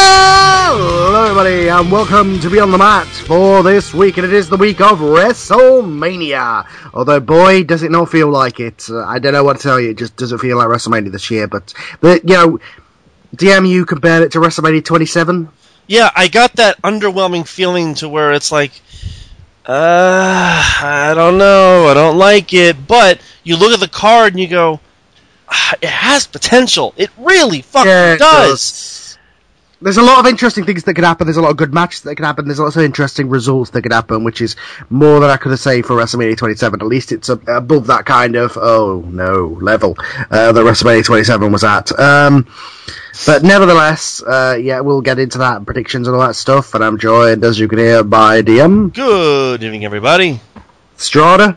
Hello, everybody, and welcome to Beyond the Mat for this week, and it is the week of WrestleMania. Although, boy, does it not feel like it. Uh, I don't know what to tell you. It just doesn't feel like WrestleMania this year. But, but you know, DM, you compared it to WrestleMania 27. Yeah, I got that underwhelming feeling to where it's like, uh, I don't know, I don't like it. But you look at the card and you go, ah, it has potential. It really fucking Yeah, it does. does. There's a lot of interesting things that could happen. There's a lot of good matches that could happen. There's lots of interesting results that could happen, which is more than I could have said for WrestleMania 27. At least it's above that kind of oh no level uh, that WrestleMania 27 was at. Um, but nevertheless, uh, yeah, we'll get into that predictions and all that stuff. And I'm joined, as you can hear, by DM Good evening, everybody. Strada.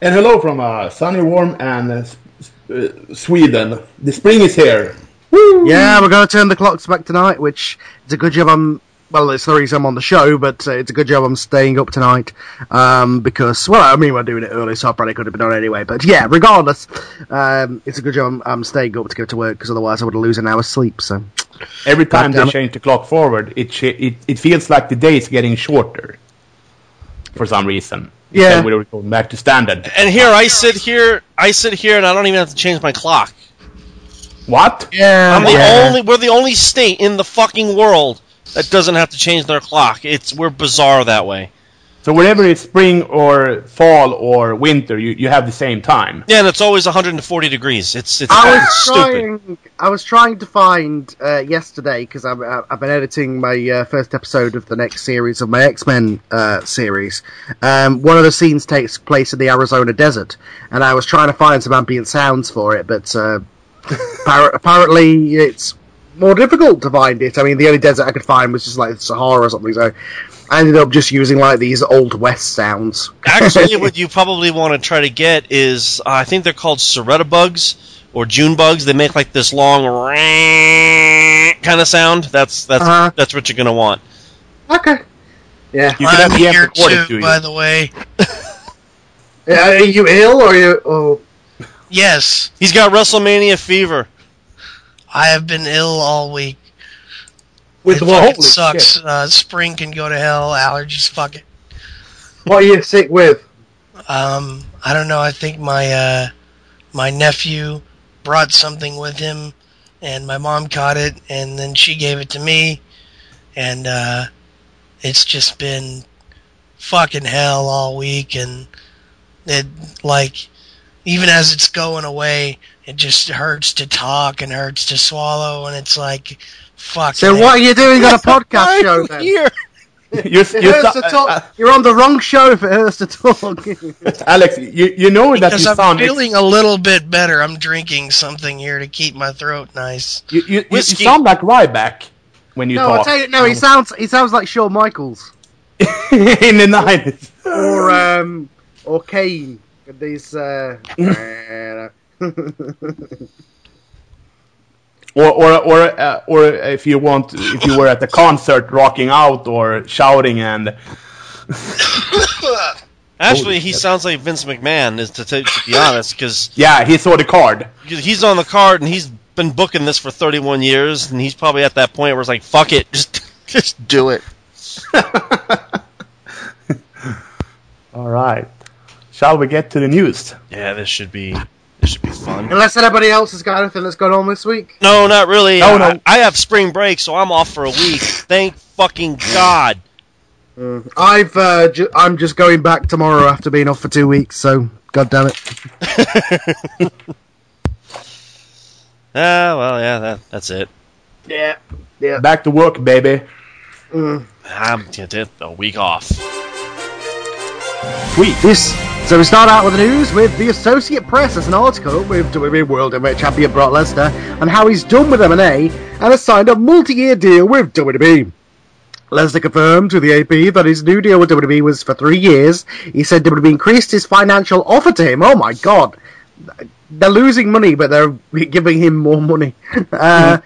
And hello from uh, sunny, warm, and uh, uh, Sweden. The spring is here. Yeah, we're going to turn the clocks back tonight, which is a good job. I'm well, it's the reason I'm on the show, but uh, it's a good job I'm staying up tonight um, because, well, I mean, we're doing it early, so I probably could have been on anyway. But yeah, regardless, um, it's a good job I'm, I'm staying up to go to work because otherwise I would lose an hour's sleep. So Every time they change the clock forward, it, ch- it it feels like the day is getting shorter. For some reason. Yeah. Instead We're going back to standard. And here I sit here, I sit here, and I don't even have to change my clock. What? yeah, I'm the yeah. only, we're the only state in the fucking world that doesn't have to change their clock. It's we're bizarre that way. So wherever it's spring or fall or winter, you, you have the same time. Yeah, and it's always 140 degrees. It's it's I fucking was stupid. trying. I was trying to find uh, yesterday because I've, I've been editing my uh, first episode of the next series of my X Men uh, series. Um, one of the scenes takes place in the Arizona desert, and I was trying to find some ambient sounds for it, but uh, appar- apparently it's more difficult to find it. I mean, the only desert I could find was just like the Sahara or something. So I ended up just using like these old west sounds. Actually, what you probably want to try to get is uh, I think they're called Soretta bugs or June bugs. They make like this long kind of sound. That's that's Uh-huh. that's what you're gonna want. okay. Yeah. You can have I'm here too, by the way. Are you ill or you? Oh. Yes, He's got WrestleMania fever. I have been ill all week. With it the fucking holy sucks. Uh, spring can go to hell. Allergies, fuck it. What are you sick with? Um, I don't know. I think my uh, my nephew brought something with him, and my mom caught it, and then she gave it to me, and uh, it's just been fucking hell all week, and it like even as it's going away, it just hurts to talk and hurts to swallow, and it's like fuck. So what are you doing on a podcast show then? Here. You're, It you're hurts so- to talk. uh, You're on the wrong show if it hurts to talk. Alex, you, you know that Because you I'm sound feeling a little bit better. I'm drinking something here to keep my throat nice. you, you, you, you sound like Ryback when you no, I'll talk tell you. No, he sounds. He sounds like Shawn Michaels in the nineties. or um or Kane. With these. Uh, Or or or uh, or if you want, if you were at the concert, rocking out or shouting and Actually, he shit. sounds like Vince McMahon, is to, to, to be honest, because yeah, he saw the card. he's on the card and he's been booking this for 31 years, and he's probably at that point where it's like, fuck it, just just do it. All right, shall we get to the news? Yeah, this should be this should be fun. unless anybody else has got anything that's gone on this week. No, not really. No, I, no. I have spring break, so I'm off for a week. Thank fucking God. I've uh, ju- I'm just going back tomorrow after being off for two weeks. So god damn it. Ah, well, yeah, that, that's it. Yeah. Yeah. Back to work, baby. Mm. I'm gonna take a week off. Sweet. This. So we start out with the news with the Associate Press as an article with WWE World Heavyweight Champion Brock Lesnar and how he's done with MMA and has signed a multi-year deal with WWE. Lesnar confirmed to the AP that his new deal with WWE was for three years. He said WWE increased his financial offer to him. Oh my god. They're losing money, but they're giving him more money. Uh,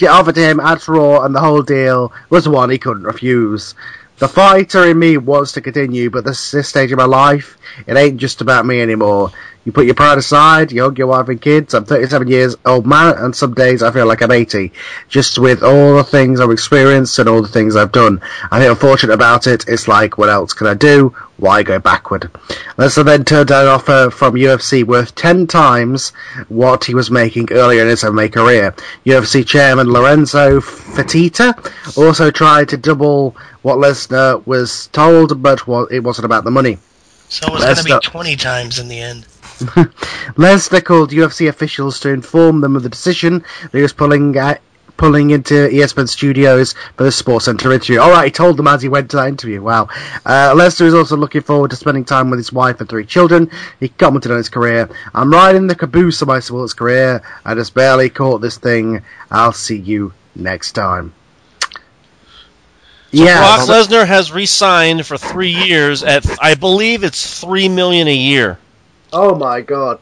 Get offered to him at Raw, and the whole deal was one he couldn't refuse. The fighter in me wants to continue, but this, this stage of my life, it ain't just about me anymore. You put your pride aside, you hug your wife and kids. I'm 37 years old man, and some days I feel like I'm 80. Just with all the things I've experienced and all the things I've done. I feel fortunate about it. It's like, what else can I do? Why go backward? Lesnar then turned down an offer from UFC worth 10 times what he was making earlier in his MMA career. UFC chairman Lorenzo Fertitta also tried to double what Lesnar was told, but it wasn't about the money. So it was going to be 20 times in the end. Lesnar called UFC officials to inform them of the decision that he was pulling pulling into ESPN studios for the Sports Center interview. All right, he told them as he went to that interview. Wow. Uh, Lesnar is also looking forward to spending time with his wife and three children. He commented on his career. I'm riding the caboose of my sports career. I just barely caught this thing. I'll see you next time. yeah. Brock Lesnar has re-signed for three years at, I believe it's three million a year. Oh my god.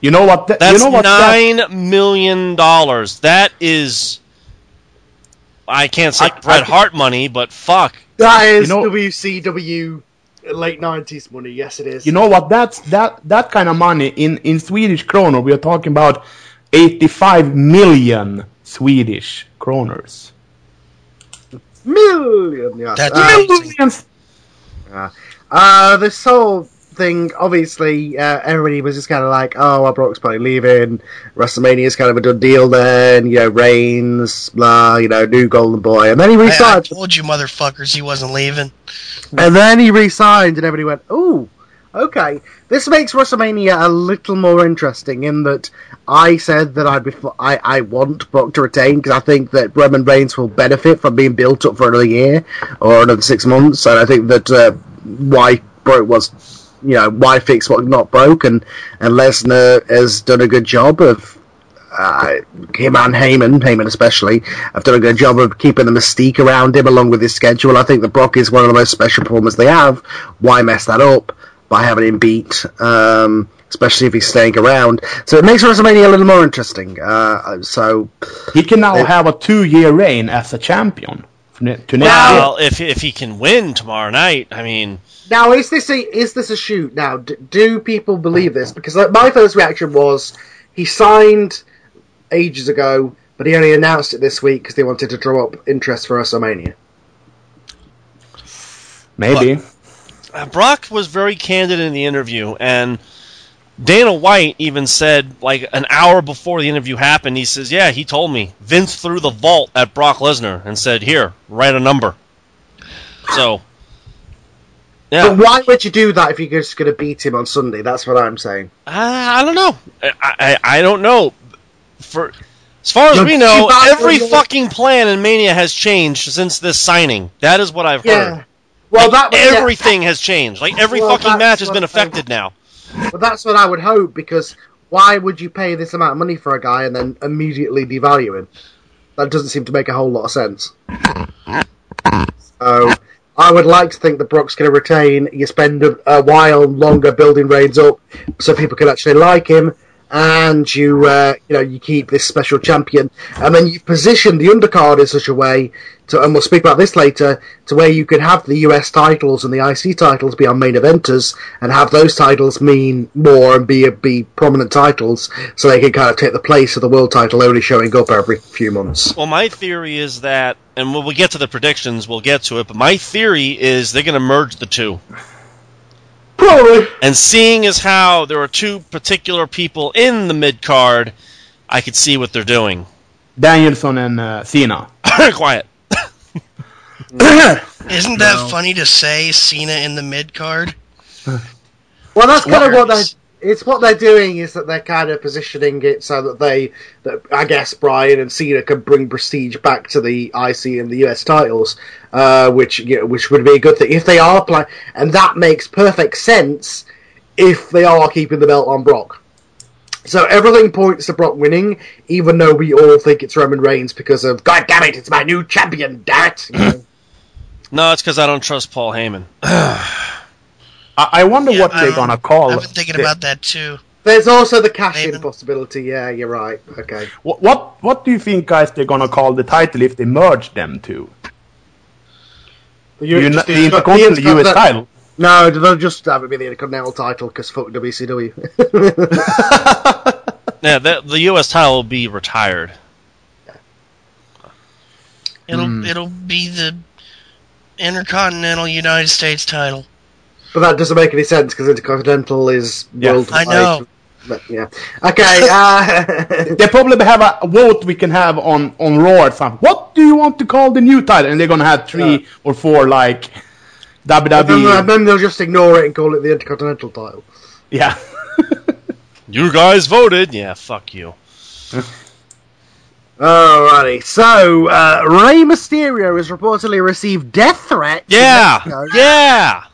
You know what? th- That's you know what? that- nine million dollars. That is, I can't say I- Bret I- Hart money, but fuck. That is You know- WCW late 90s money. Yes, it is. You know what? That's that that kind of money in in Swedish kronor. We are talking about 85 million Swedish kroners. Million. Yes. That's Uh, amazing. Millions. Uh, this whole thing, obviously, uh, everybody was just kind of like, oh, well, Brock's probably leaving. WrestleMania's kind of a done deal then. You know, Reigns, blah, you know, new Golden Boy. And then he I, I told you motherfuckers he wasn't leaving. and then he re-signed, and everybody went, ooh, okay. This makes WrestleMania a little more interesting in that I said that I'd be, I, I want Brock to retain because I think that Roman Reigns will benefit from being built up for another year or another six months, and I think that uh, why Brock was, you know, why fix what's not broken? and and Lesnar has done a good job of. Uh, him and Heyman, Heyman especially, have done a good job of keeping the mystique around him along with his schedule. I think that Brock is one of the most special performers they have. Why mess that up by having him beat, um, especially if he's staying around? So it makes WrestleMania a little more interesting. Uh, so He can now Uh, have a two-year reign as a champion to next year. Well, if if he can win tomorrow night, I mean, Now, is this a is this a shoot? Now, d- do people believe this? Because like, my first reaction was he signed ages ago, but he only announced it this week because they wanted to draw up interest for WrestleMania. Maybe. uh, Brock was very candid in the interview, and Dana White even said, like an hour before the interview happened, he says, "Yeah, he told me Vince threw the vault at Brock Lesnar and said, here, write a number." So, yeah, But why would you do that if you're just going to beat him on Sunday? That's what I'm saying. I, I don't know. I, I I don't know. For as far as Look, we know, every fucking plan in Mania has changed since this signing. That is what I've heard. Well, Like, that yeah, everything has changed. Like every Well, fucking match has been affected now. But that's what I would hope because why would you pay this amount of money for a guy and then immediately devalue him? That doesn't seem to make a whole lot of sense. So I would like to think that Brock's going to retain. You spend a, a while longer building Reigns up so people can actually like him, and you uh, you know you keep this special champion, and then you position the undercard in such a way to, and we'll speak about this later, to where you could have the US titles and the IC titles be our main eventers, and have those titles mean more and be be prominent titles, so they can kind of take the place of the world title only showing up every few months. Well, my theory is that, and when we get to the predictions, we'll get to it. But my theory is they're going to merge the two. Probably. And seeing as how there are two particular people in the mid card, I could see what they're doing. Danielson and uh, Cena. Quiet. Isn't that No. funny to say? Cena in the mid card. Well, that's kind of what they. It's what they're doing is that they're kind of positioning it so that they, that I guess Bryan and Cena can bring prestige back to the IC and the US titles, uh, which you know, which would be a good thing if they are playing, and that makes perfect sense if they are keeping the belt on Brock. So everything points to Brock winning, even though we all think it's Roman Reigns because of God damn it, it's my new champion, damn it. No, it's because I don't trust Paul Heyman. I, I wonder Yeah, what they're gonna call. I've been thinking the- about that too. There's also the cash in possibility. Yeah, you're right. Okay. What, what what do you think, guys? They're gonna call the title if they merge them two? The, You, the the- Intercontinental the- US the- title. No, they'll just have it be the Intercontinental title because fuck WCW. Yeah, the, the U.S. title will be retired. It'll Hmm. it'll be the Intercontinental United States title. But that doesn't make any sense because Intercontinental is Yeah. worldwide. I know. But, yeah. Okay. Uh, They probably have a vote we can have on on Raw or something. What do you want to call the new title? And they're gonna have three Yeah. or four like then, WWE. then they'll just ignore it and call it the Intercontinental title. yeah. You guys voted. Yeah, fuck you. Alrighty. So uh, Rey Mysterio has reportedly received death threats. Yeah, yeah,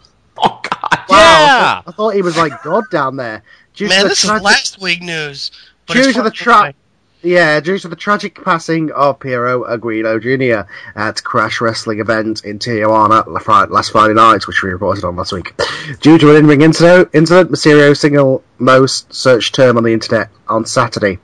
God. Wow, I yeah. thought, I thought he was like God down there. Due Man, to the this is tragic- last week news. But Due to the far- tra- Yeah, due to the tragic passing of Perro Aguayo Jr. at Crash Wrestling event in Tijuana last Friday night, which we reported on last week. Due to an in-ring incident, incident Mysterio single most searched term on the internet on Saturday.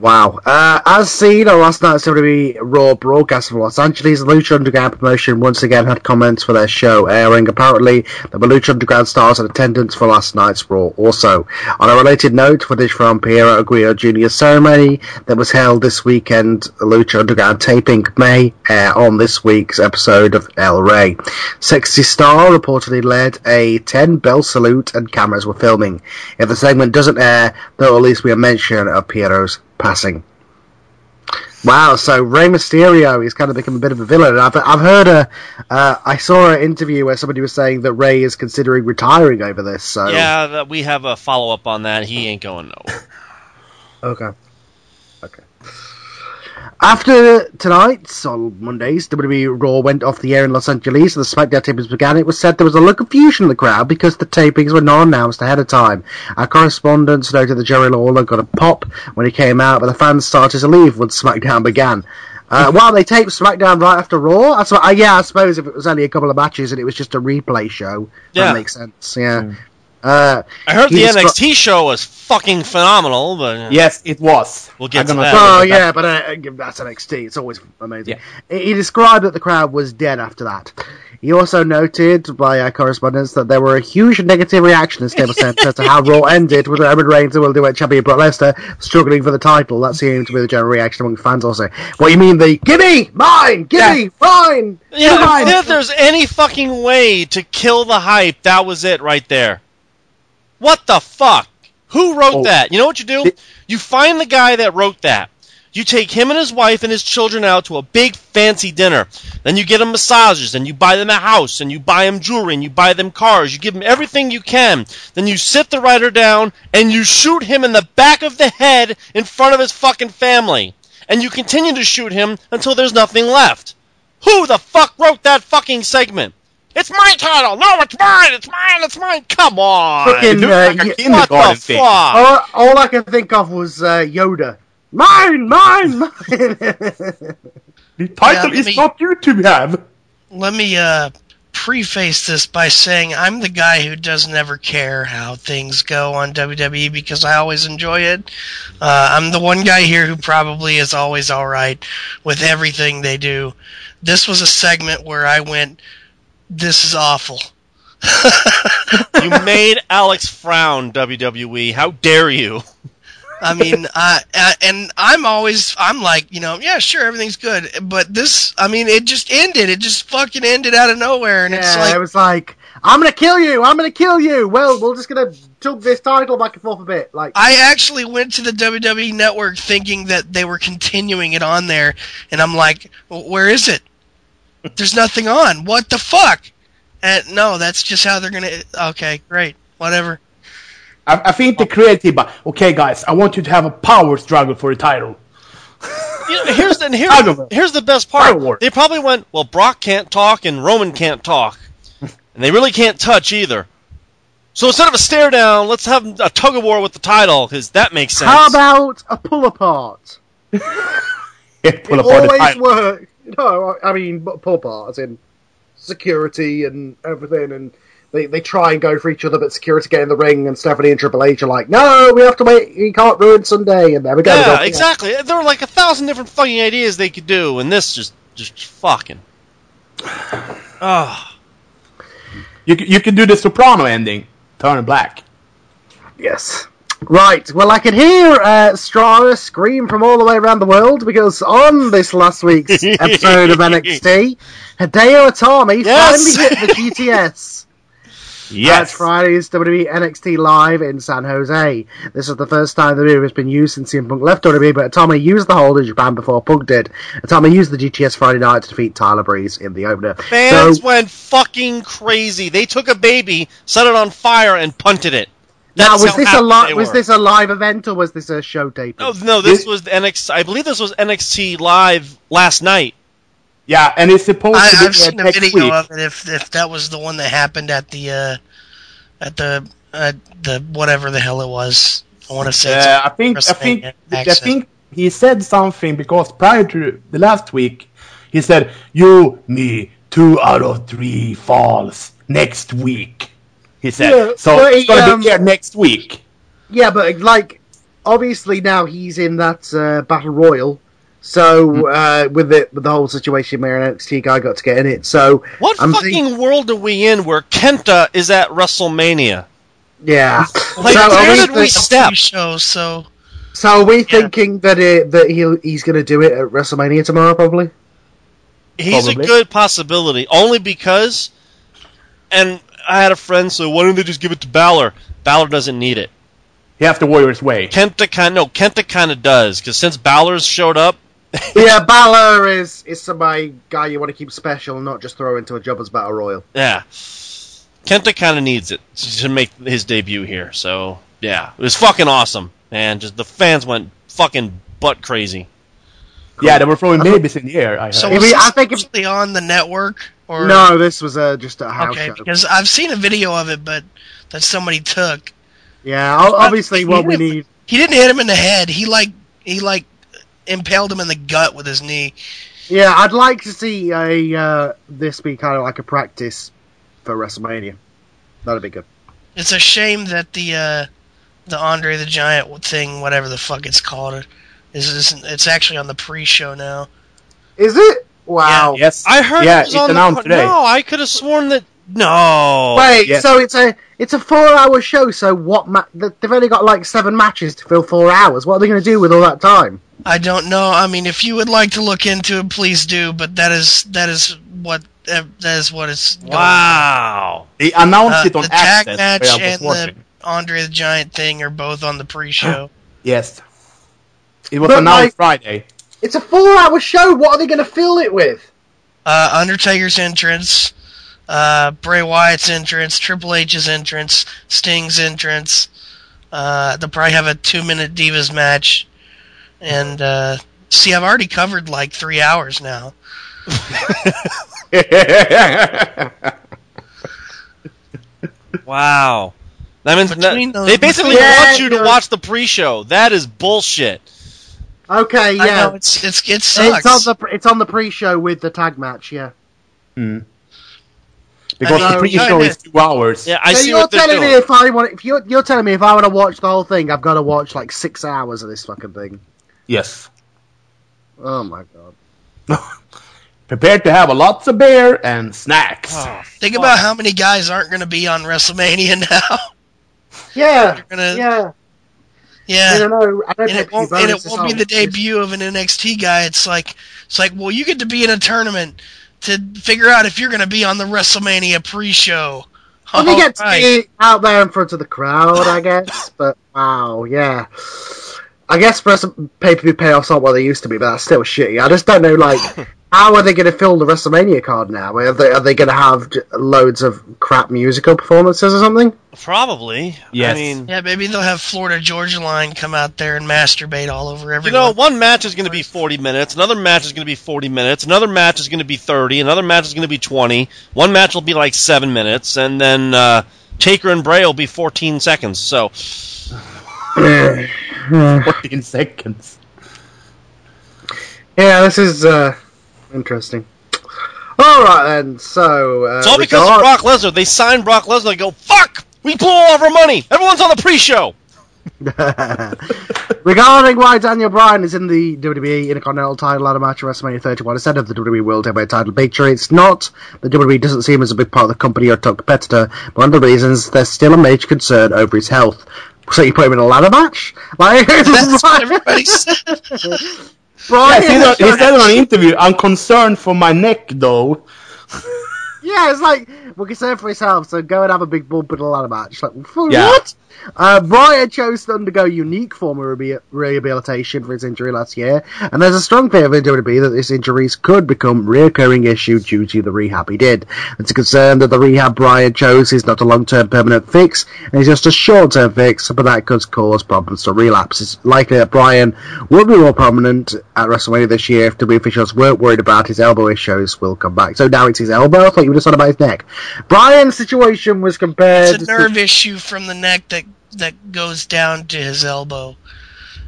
Wow. Uh, as seen on last night's WWE Raw broadcast from Los Angeles, Lucha Underground promotion once again had comments for their show airing. Apparently, were Lucha Underground stars in attendance for last night's Raw also. On a related note, footage from Perro Aguayo Jr.'s ceremony that was held this weekend, Lucha Underground taping may air on this week's episode of El Rey. Sexy Star reportedly led a 10 bell salute and cameras were filming. If the segment doesn't air, there will at least be a mention of Perro's passing. Wow, so Rey Mysterio is kind of become a bit of a villain. I've, I've heard a, uh, I saw an interview where somebody was saying that Rey is considering retiring over this. So Yeah, that we have a follow up on that. He ain't going nowhere. Okay. Okay. After tonight's on Mondays, WWE Raw went off the air in Los Angeles and the SmackDown tapings began. It was said there was a of confusion in the crowd because the tapings were not announced ahead of time. Our correspondents noted that Jerry Lawler got a pop when he came out, but the fans started to leave when SmackDown began. Uh, while they taped SmackDown right after Raw, that's what, uh, yeah, I suppose if it was only a couple of matches and it was just a replay show, Yeah. that makes sense. Yeah. Uh, I heard He the descri- NXT show was fucking phenomenal, but uh, Yes, it was. We'll get I'm to that. Oh yeah, but uh, that's NXT. It's always amazing. Yeah. He he described that the crowd was dead after that. He also noted by our correspondents that there were a huge negative reaction in Staples Center to how Raw ended with Roman Reigns and Will Do It champion Brock Lesnar struggling for the title. That seemed to be the general reaction among fans also. What you mean the gimme mine, gimme mine? yeah, mine. if there's any fucking way to kill the hype, that was it right there. What the fuck? Who wrote Oh. that? You know what you do? You find the guy that wrote that. You take him and his wife and his children out to a big fancy dinner. Then you get them massages and you buy them a house and you buy them jewelry and you buy them cars. You give them everything you can. Then you sit the writer down and you shoot him in the back of the head in front of his fucking family. And you continue to shoot him until there's nothing left. Who the fuck wrote that fucking segment? It's my title. No, it's mine. It's mine. It's mine. Come on. Fucking, uh, like a y- what kindergarten the thing. fuck? all, all I can think of was uh, Yoda. Mine, mine, mine. The title Yeah, is me- not you to have. let me uh, preface this by saying I'm the guy who doesn't ever care how things go on WWE because I always enjoy it. Uh, I'm the one guy here who probably is always all right with everything they do. This was a segment where I went, "This is awful." You made Alex frown, WWE. How dare you? I mean, uh, uh, and I'm always, I'm like, you know, yeah, sure, everything's good, but this, I mean, it just ended. It just fucking ended out of nowhere, and it's like, it was like, I'm gonna kill you. I'm gonna kill you. Well, we're just gonna tug this title back and forth a bit. Like, I actually went to the WWE network thinking that they were continuing it on there, and I'm like, "Well, where is it? There's nothing on. What the fuck? And no, that's just how they're gonna. Okay, great, whatever. I, I think the creative, okay, guys, I want you to have a power struggle for the title. You know, here's the and here, of here's the best Tug of part. war. They probably went, well, Brock can't talk and Roman can't talk, and they really can't touch either. So instead of a stare down, let's have a tug of war with the title because that makes sense. how about a pull apart? Yeah, It pull apart always title. works. No, I I mean but pull apart as in security and everything, and they, they try and go for each other, but security get in the ring, and Stephanie and Triple H are like, "No, we have to wait. You can't ruin Sunday." And there we go. yeah, go. exactly. There were like a thousand different fucking ideas they could do, and this just just fucking. Oh, You, you can do the soprano ending, turn black. Yes. Right. Well, I can hear uh, Strata scream from all the way around the world because on this last week's episode of NXT, Hideo Itami Yes! finally hit the GTS. Yes. That's Friday's WWE NXT Live in San Jose. This is the first time the move has been used since CM Punk left WWE, but Itami used the hold in Japan before Punk did. Itami used the GTS Friday night to defeat Tyler Breeze in the opener. fans so, went fucking crazy. They took a baby, set it on fire, and punted it. Now, was this a happy li- was this a live event or was this a show taping? No, no, this was the NXT. I believe this was NXT live last night. Yeah, and it's supposed I, to be I've seen a video week. of it. If if that was the one that happened at the uh, at the uh, the whatever the hell it was, I want to say. it's Uh, I think I think WrestleMania I think he said something because prior to the last week, he said, "You, me, two out of three falls next week." He said, Yeah, "So but it's gonna um, be here next week." Yeah, but like obviously now he's in that uh, battle royal. So uh, with the with the whole situation where an NXT guy got to get in it. So What I'm fucking think- world are we in where Kenta is at WrestleMania? yeah. Like, so, where are did we, we step? show, so so are we thinking that it, that he he's going to do it at WrestleMania tomorrow? Probably. He's Probably. a good possibility, only because. And I had a friend so "Why don't they just give it to Balor?" Balor doesn't need it. You have to Warriors way. Kenta kind no, Kenta kind of does because since Balor's showed up, yeah, Balor is is somebody guy you want to keep special, not just throw into a jobbers battle royal. yeah, Kenta kind of needs it to make his debut here. So yeah, it was fucking awesome, man. Just the fans went fucking butt crazy. Yeah, they were throwing babies in the air. I heard. so I was mean, I think if- actually on the network or No, this was uh, just a house Okay, show. because I've seen a video of it, but that somebody took. Yeah, obviously what we need. He didn't hit him in the head. He like he like impaled him in the gut with his knee. Yeah, I'd like to see a uh, this be kind of like a practice for WrestleMania. That'd be good. It's a shame that the uh, the Andre the Giant thing, whatever the fuck it's called, is is it's actually on the pre-show now. Is it? Wow. yes, I heard Yeah, it was it's on announced the, today. No, I could have sworn that no. Wait, yeah. so it's a it's a four hour show. So what? Ma- they've only got like seven matches to fill four hours. What are they going to do with all that time? I don't know. I mean, if you would like to look into it, please do. But that is that is what uh, that is what it's. going on. Wow. they announced Uh, it on the tag Access. match where I and the. Andre the Giant thing are both on the pre-show. Yes, it was But, announced like- Friday. It's a four hour show. What are they going to fill it with? uh, Undertaker's entrance, uh, Bray Wyatt's entrance, Triple H's entrance, Sting's entrance. Uh, they'll probably have a two-minute Divas match, and uh, see, I've already covered like three hours now. Wow. That means Between that- those- they basically Yeah, want you to you're- watch the pre-show. That is bullshit. Okay, I yeah, know it's it's it sucks. it's on the pre- it's on the pre show with the tag match. Yeah, hmm. Because the pre-show is two hours. Yeah, I so see you're what they're telling doing. me if I want, if you're you're telling me if I want to watch the whole thing, I've got to watch like six hours of this fucking thing. Yes. Oh my god. Prepared to have a lots of beer and snacks. Oh, Think about how many guys aren't going to be on WrestleMania now. Yeah. gonna- yeah. I yeah. don't know. I don't And it won't, and it won't be the debut of an NXT guy. It's like it's like, well, you get to be in a tournament to figure out if you're going to be on the WrestleMania pre-show. Well, you get to Alright. be out there in front of the crowd, I guess. but wow, yeah. I guess for pay per view payoffs aren't what they used to be, but that's still shitty. I just don't know, like, how are they going to fill the WrestleMania card now? Are they, are they going to have loads of crap musical performances or something? Probably. Yes. I mean, Yeah, maybe they'll have Florida Georgia Line come out there and masturbate all over everything. you know, one match is going to be 40 minutes, another match is going to be 40 minutes, another match is going to be 30, another match is going to be 20, one match will be like 7 minutes, and then uh, Taker and Bray will be 14 seconds. So, 14 seconds. Yeah, this is uh, interesting. All right then. So uh, it's all because of regard- Brock Lesnar. They signed Brock Lesnar. They go, fuck! We blew all of our money. Everyone's on the pre-show. Regarding why Daniel Bryan is in the WWE Intercontinental title ladder match at WrestleMania 31 instead of the WWE World Heavyweight title picture, it's not that WWE doesn't see him as a big part of the company or top competitor, but one of the reasons there's still a major concern over his health. So you put him in a ladder match? Like, That's what everybody said. Bryan, Yes, he, he said in an interview, I'm concerned for my neck though. Yeah, it's like we're concerned for his health, so go and have a big bump in a ladder match. Like, for Yeah. what? Uh, Bryan chose to undergo unique form of rehabil- rehabilitation for his injury last year, and there's a strong fear of WWE that this injuries could become reoccurring issue due to the rehab he did. It's a concern that the rehab Bryan chose is not a long-term permanent fix, and is just a short-term fix, but that could cause problems to relapse. It's likely that Bryan will be more prominent at WrestleMania this year if WWE officials weren't worried about his elbow issues will come back. So now it's his elbow? I thought you were just on about his neck. Bryan's situation was compared It's a to nerve issue from the neck that that goes down to his elbow.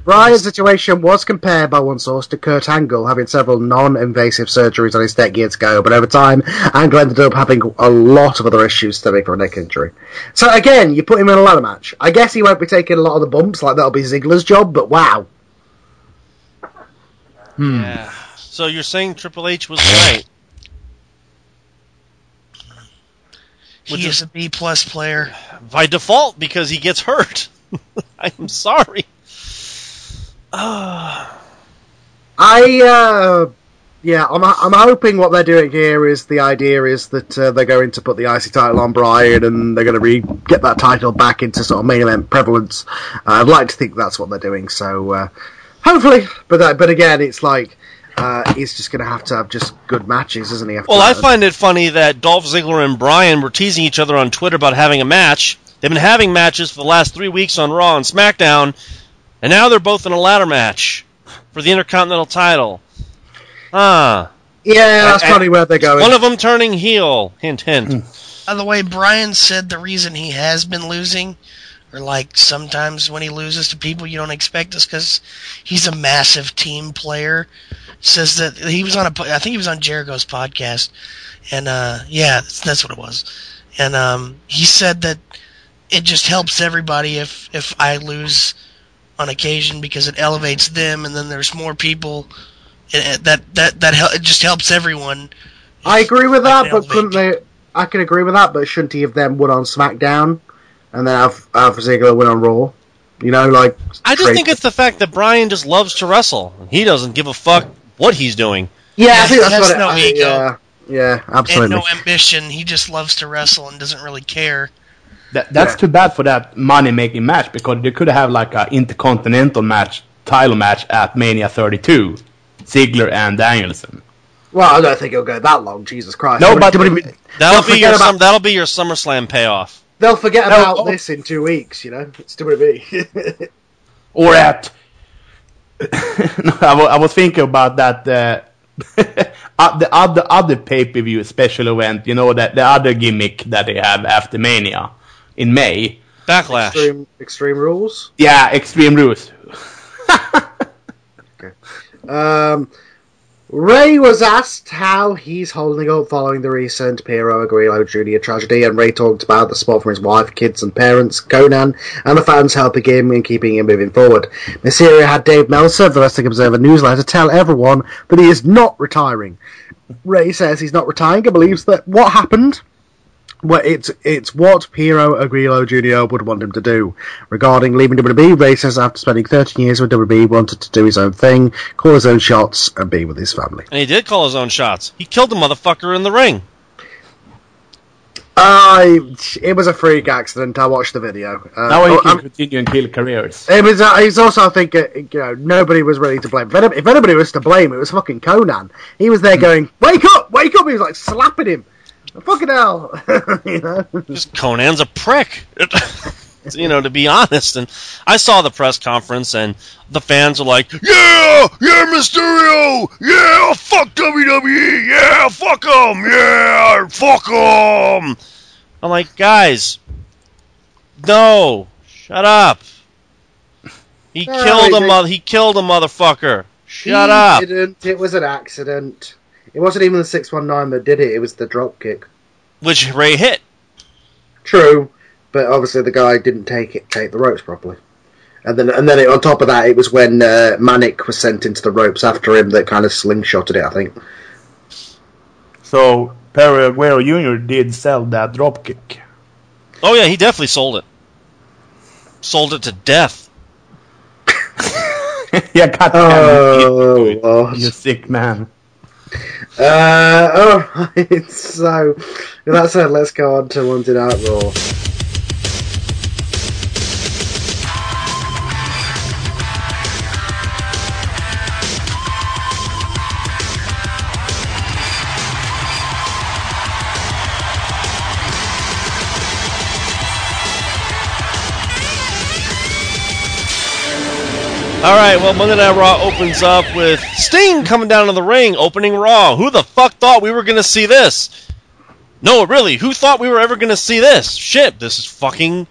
Bryan's situation was compared by one source to Kurt Angle having several non-invasive surgeries on his neck years ago, but over time, Angle ended up having a lot of other issues stemming from a neck injury. So again, you put him in a ladder match. I guess he won't be taking a lot of the bumps, like that'll be Ziggler's job, but wow. Hmm. Yeah. So you're saying Triple H was right? He you- is a B plus player. by default because he gets hurt. I'm sorry. Ah, I, uh, yeah, I'm, I'm hoping what they're doing here is the idea is that uh, they're going to put the IC title on Bryan and they're going to re- get that title back into sort of main event prevalence. Uh, I'd like to think that's what they're doing, so uh, hopefully. But that, but again, it's like uh, he's just going to have to have just good matches, isn't he? after well, I find it funny that Dolph Ziggler and Bryan were teasing each other on Twitter about having a match. They've been having matches for the last three weeks on Raw and SmackDown, and now they're both in a ladder match for the Intercontinental title. Ah, Yeah, that's probably where they're going. one of them turning heel. Hint, hint. By the way, Bryan said the reason he has been losing, or like sometimes when he loses to people you don't expect, is because he's a massive team player. Says that he was on a I think he was on Jericho's podcast, and uh, yeah, that's, that's what it was. And um, he said that it just helps everybody if if I lose on occasion because it elevates them, and then there's more people. It, it- that that that hel- it just helps everyone. I agree with that, but couldn't they? I can agree with that, but shouldn't he have then won on SmackDown and then have have Ziggler win on Raw? You know, like I just trade- think it's the fact that Bryan just loves to wrestle. He doesn't give a fuck what he's doing. Yeah, I Yeah, think he that's has what it, no I- ego. Yeah, yeah, absolutely. and no ambition. He just loves to wrestle and doesn't really care. That, that's Yeah. too bad for that money making match because they could have like a intercontinental match, title match at Mania 32, Ziggler and Danielson. well, I don't think it'll go that long. Jesus Christ! No, but- That'll be forget your about, sum, that'll be your SummerSlam payoff. they'll forget No, about oh. this in two weeks. You know, it's WWE. Or at. no, I, was thinking about that. Uh, uh, the other other pay per view special event, you know that the other gimmick that they have after Mania in May. Backlash. Extreme, Extreme Rules. Yeah, Extreme Rules. okay. Um, Rey was asked how he's holding up following the recent Perro Aguayo Jr. tragedy, and Rey talked about the support from his wife, kids, and parents, Konnan, and the fans helping him and keeping him moving forward. Mysterio had Dave Meltzer of the Wrestling Observer newsletter tell everyone that he is not retiring. Rey says he's not retiring and believes that what happened well, it's it's what Perro Aguayo Jr. would want him to do. Regarding leaving WWE, Rey says after spending 13 years with WWE, he wanted to do his own thing, call his own shots, and be with his family. And he did call his own shots. He killed the motherfucker in the ring. I it was a freak accident. I watched the video. Uh, Now he oh, can I'm- continue and kill careers. it was. Uh, it's also, I think, uh, you know, nobody was really to blame. If, any- if anybody was to blame, it was fucking Konnan. He was there going, "Wake up, wake up!" He was like slapping him. Fucking hell, you know. Just Konnan's a prick. you know, to be honest. And I saw the press conference, and the fans were like, "Yeah, yeah, Mysterio, yeah, fuck WWE, yeah, fuck them, yeah, fuck them." I'm like, guys, no, shut up. He killed a mother. He killed a motherfucker. Shut up. It was an accident. It wasn't even the six one nine that did it. It was the drop kick. Which Rey hit. True, but obviously the guy didn't take it, take the ropes properly. And then, and then it, on top of that, it was when uh, Manik was sent into the ropes after him that kind of slingshotted it. I think. So Perro Aguayo Jr. did sell that drop kick. Oh yeah, he definitely sold it. Sold it to death. yeah, got Oh, you, Lord. you sick man. Uh, all right. So with that said, let's go on to Wanted Out Raw. All right, well, Monday Night Raw opens up with Sting coming down to the ring, opening Raw. Who the fuck thought we were going to see this? No, really, who thought we were ever going to see this? Shit, this is fucking.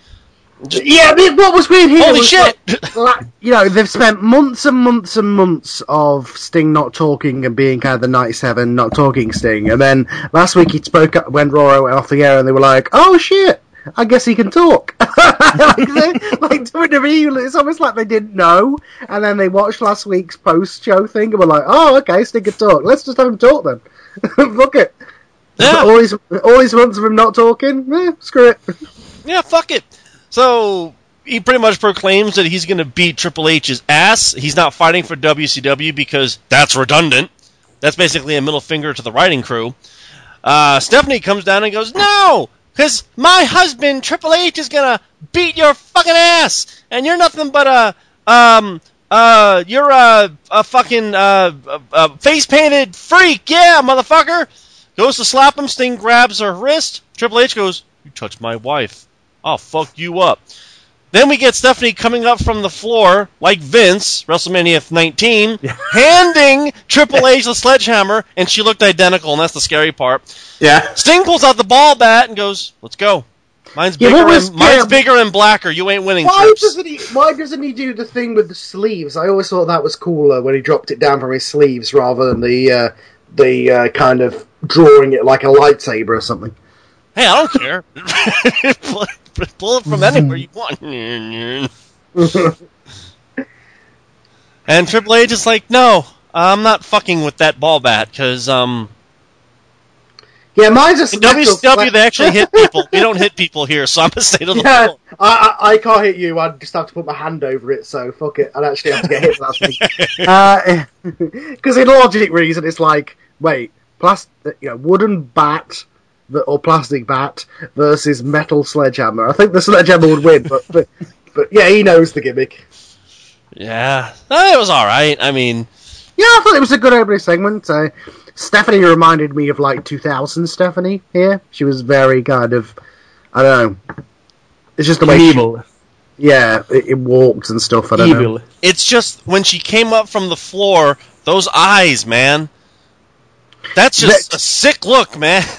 Yeah, what was weird here? Holy shit! like, you know, they've spent months and months and months of Sting not talking and being kind of the 97 not talking Sting, and then last week he spoke up when Raw went off the air, and they were like, "Oh shit." I guess he can talk. like, they, like WWE, it's almost like they didn't know, and then they watched last week's post-show thing and were like, "Oh, okay, Sting can talk. Let's just have him talk then." Fuck it. Yeah. all these all these months of him not talking, eh, screw it. Yeah, fuck it. So he pretty much proclaims that he's going to beat Triple H's ass. He's not fighting for WCW because that's redundant. That's basically a middle finger to the writing crew. Uh, Stephanie comes down and goes, "No, because my husband Triple H is gonna beat your fucking ass, and you're nothing but a um uh you're a a fucking uh, a, a face painted freak, yeah, motherfucker." Goes to slap him. Sting grabs her wrist. Triple H goes, "You touched my wife. I'll fuck you up." Then we get Stephanie coming up from the floor like Vince, WrestleMania 19, handing Triple H the sledgehammer, and she looked identical, and that's the scary part. Yeah. Sting pulls out the ball bat and goes, "Let's go. Mine's Yeah, bigger. what was- and, mine's yeah. bigger and blacker. You ain't winning." Why trips." doesn't he? Why doesn't he do the thing with the sleeves? I always thought that was cooler when he dropped it down from his sleeves rather than the uh, the uh, kind of drawing it like a lightsaber or something. Hey, I don't care. pull, it- from anywhere you want. and Triple H is like, "No, I'm not fucking with that ball bat because um." Yeah, mine's just In WCW, they actually hit people. We don't hit people here, so I'm gonna stay to the Yeah. I, I, I can't hit you. I'd just have to put my hand over it. So fuck it. I'd actually have to get hit last week. Because in logic reason, it's like, wait, plastic, you know, wooden bat or plastic bat versus metal sledgehammer. I think the sledgehammer would win, but but, but yeah, he knows the gimmick. Yeah, Uh, it was all right. I mean, Yeah, I thought it was a good opening segment. Uh, Stephanie reminded me of like 2000 Stephanie here. She was very kind of, I don't know. It's just the way she, Evil. yeah, it, it walked and stuff. I don't know. It's just when she came up from the floor, those eyes, man. That's just That- a sick look, man.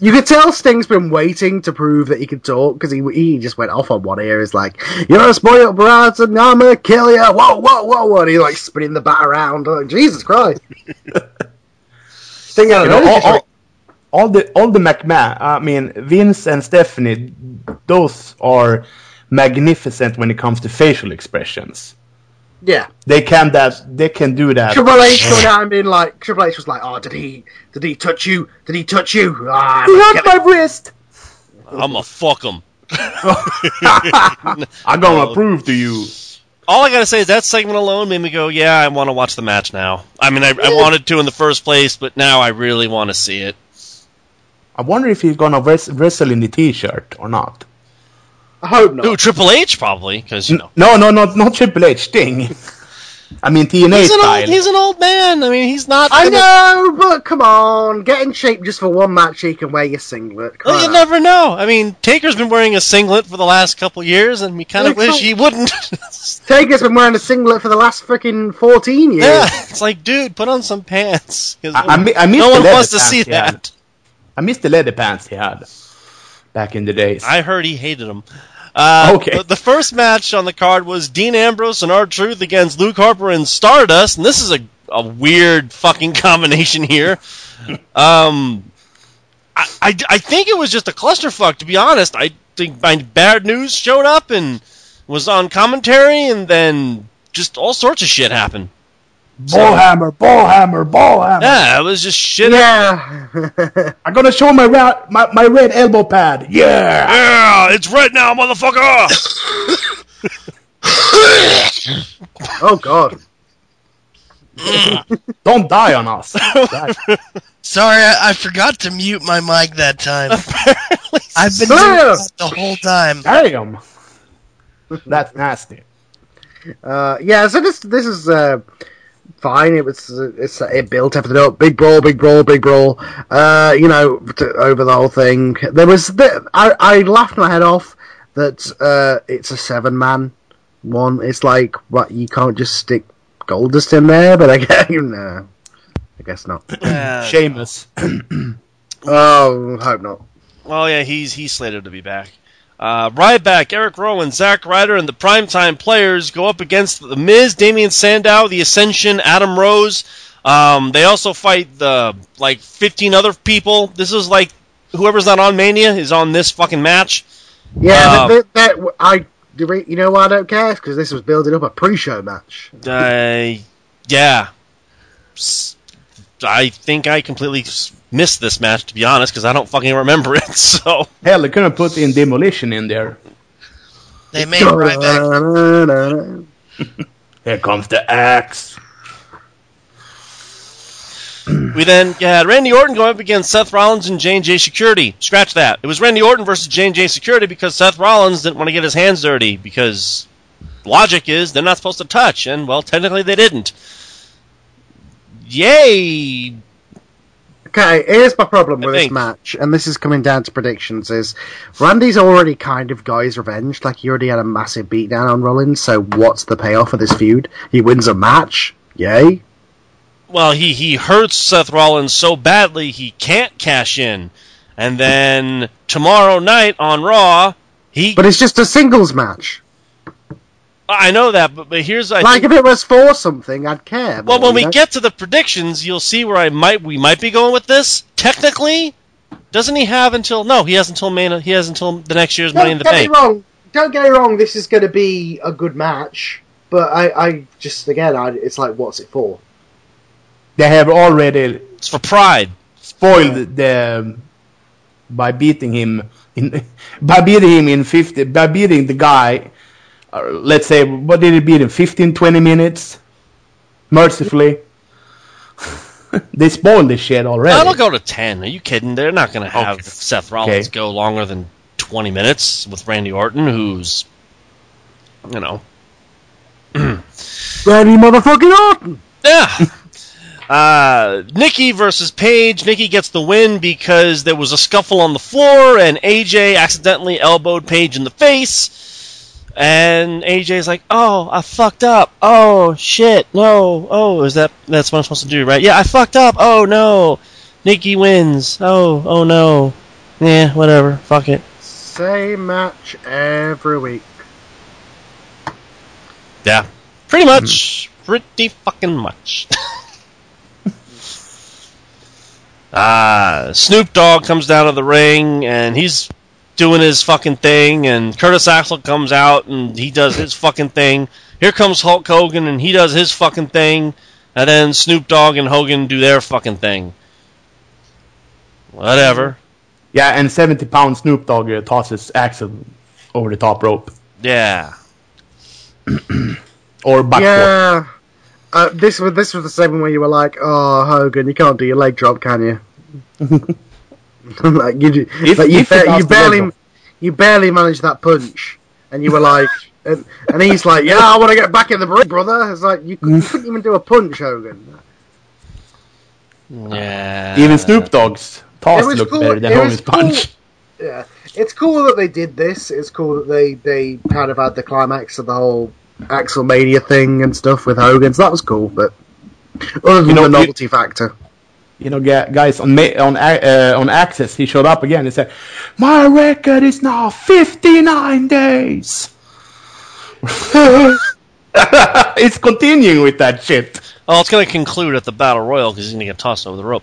You could tell Sting's been waiting to prove that he could talk because he he just went off on one ear. He's like, "You're a spoiled brat, and I'm gonna kill you!" Whoa, whoa, whoa, whoa! And he's like spinning the bat around. Like, Jesus Christ! Sting out of all, all, all the all the McMahon, I mean Vince and Stephanie, those are magnificent when it comes to facial expressions. Yeah. They can that they can do that. Triple H coming out and being like, Triple H was like, "Oh, did he? Did he touch you? Did he touch you? Ah, He let's hurt my wrist. I'm gonna fuck him. I'm gonna prove to you. All I gotta say is that segment alone made me go, yeah, I want to watch the match now. I mean, I, I wanted to in the first place, but now I really want to see it. I wonder if he's gonna wrestle in the T-shirt or not. I hope not. Ooh, Triple H probably, because you know No, no, no, not Triple H. Sting. I mean TNA he's an style. old he's an old man. I mean, he's not. I gonna- know, but come on, get in shape just for one match. You can wear your singlet. Come Well, you on. never know. I mean, Taker's been wearing a singlet for the last couple years, and we kind of wish so- he wouldn't. Taker's been wearing a singlet for the last freaking fourteen years. yeah, it's like, dude, put on some pants. I, I, mi- I miss no one wants to see he had. that. I miss the leather pants he had back in the days. I heard he hated him. Uh, Okay. The, the first match on the card was Dean Ambrose and R Truth against Luke Harper and Stardust, and this is a, a weird fucking combination here. um, I, I, I think it was just a clusterfuck, to be honest. I think my bad news showed up and was on commentary, and then just all sorts of shit happened. Ball hammer, ball hammer, ball hammer. Yeah, it was just shit. Yeah. I'm gonna show my, ra- my my red elbow pad. Yeah. Yeah, it's red now, motherfucker! oh God. Don't die on us. Die. Sorry, I, I forgot to mute my mic that time. I've been doing that the whole time. Damn. That's nasty. Uh, yeah. So this this is uh, fine. It was uh, it's it built everything up. Big brawl, big brawl, big brawl. Uh, you know, t- over the whole thing. There was the, I I laughed my head off that uh, it's a seven man one. It's like what you can't just stick Goldust in there, but I guess no, I guess not. Yeah. Sheamus. Oh, hope not. Well, yeah, he's he's slated to be back. Uh, Ryback, Eric Rowan, Zack Ryder, and the Primetime Players go up against The Miz, Damien Sandow, The Ascension, Adam Rose. Um, they also fight the like 15 other people. This is like whoever's not on Mania is on this fucking match. Yeah, Um, that, that, that- I. You know why I don't care? Because this was building up a pre-show match. Uh, yeah, I think I completely missed this match to be honest because I don't fucking remember it. So Hell, they could have put in demolition in there. They made Ryback. Here comes the axe. We then had Randy Orton going up against Seth Rollins and J&J Security. Scratch that. It was Randy Orton versus J&J Security because Seth Rollins didn't want to get his hands dirty because logic is they're not supposed to touch, and well, technically they didn't. Yay! Okay, here's my problem with this match, and this is coming down to predictions: is Randy's already kind of guy's revenge. Like he already had a massive beatdown on Rollins, so what's the payoff of this feud? He wins a match, yay! Well, he he hurts Seth Rollins so badly he can't cash in, and then tomorrow night on Raw, he. But it's just a singles match. I know that, but, but here's I like think, if it was for something, I'd care. Well, more, when we know? get to the predictions, you'll see where I might we might be going with this. Technically, doesn't he have until no? He has until Main. He has until the next year's Money in the don't get Bank. me wrong. Don't get me wrong. This is going to be a good match, but I, I just again, I, it's like, what's it for? They have already It's for pride. spoiled the um, by beating him in by beating him in 50 by beating the guy uh, let's say what did it beat him 15 20 minutes mercifully they spoiled this shit already That'll go to ten. Are you kidding? They're not going to have Okay. Seth Rollins Okay. go longer than twenty minutes with Randy Orton, who's you know Randy motherfucking Orton. Yeah. Uh, Nikki versus Paige. Nikki gets the win because there was a scuffle on the floor and AJ accidentally elbowed Paige in the face. And AJ's like, "Oh, I fucked up. Oh shit, no. Oh, is that that's what I'm supposed to do, right? Yeah, I fucked up. Oh no, Nikki wins. Oh, oh no. Yeah, whatever. Fuck it. Same match every week. Yeah, pretty much. Pretty fucking much. Uh, Snoop Dogg comes down to the ring and he's doing his fucking thing, and Curtis Axel comes out and he does his fucking thing. Here comes Hulk Hogan and he does his fucking thing, and then Snoop Dogg and Hogan do their fucking thing. Whatever. Yeah, and 70 pound Snoop Dogg uh, tosses Axel over the top rope. Yeah. Or backboard. Yeah. Uh, this was this was the segment where you were like, "Oh, Hogan, you can't do your leg drop, can you?" like you, If- like you, if ba- you barely, drop. you barely managed that punch, and you were like, and, and he's like, "Yeah, I want to get back in the ring, brother." It's like you, couldn't- mm. you couldn't even do a punch, Hogan. Yeah. Even Snoop Dogg's toss It looked cool- better than it was Hogan's punch. Yeah, it's cool that they did this. It's cool that they they kind of had the climax of the whole Axel Mania thing and stuff with Hogan. So that was cool, but other than You know, the you- novelty factor. You know, guys on on uh, on Access, he showed up again. He said, "My record is now 59 days." it's continuing with that shit. Oh, it's going to conclude at the Battle Royal because he's going to get tossed over the rope.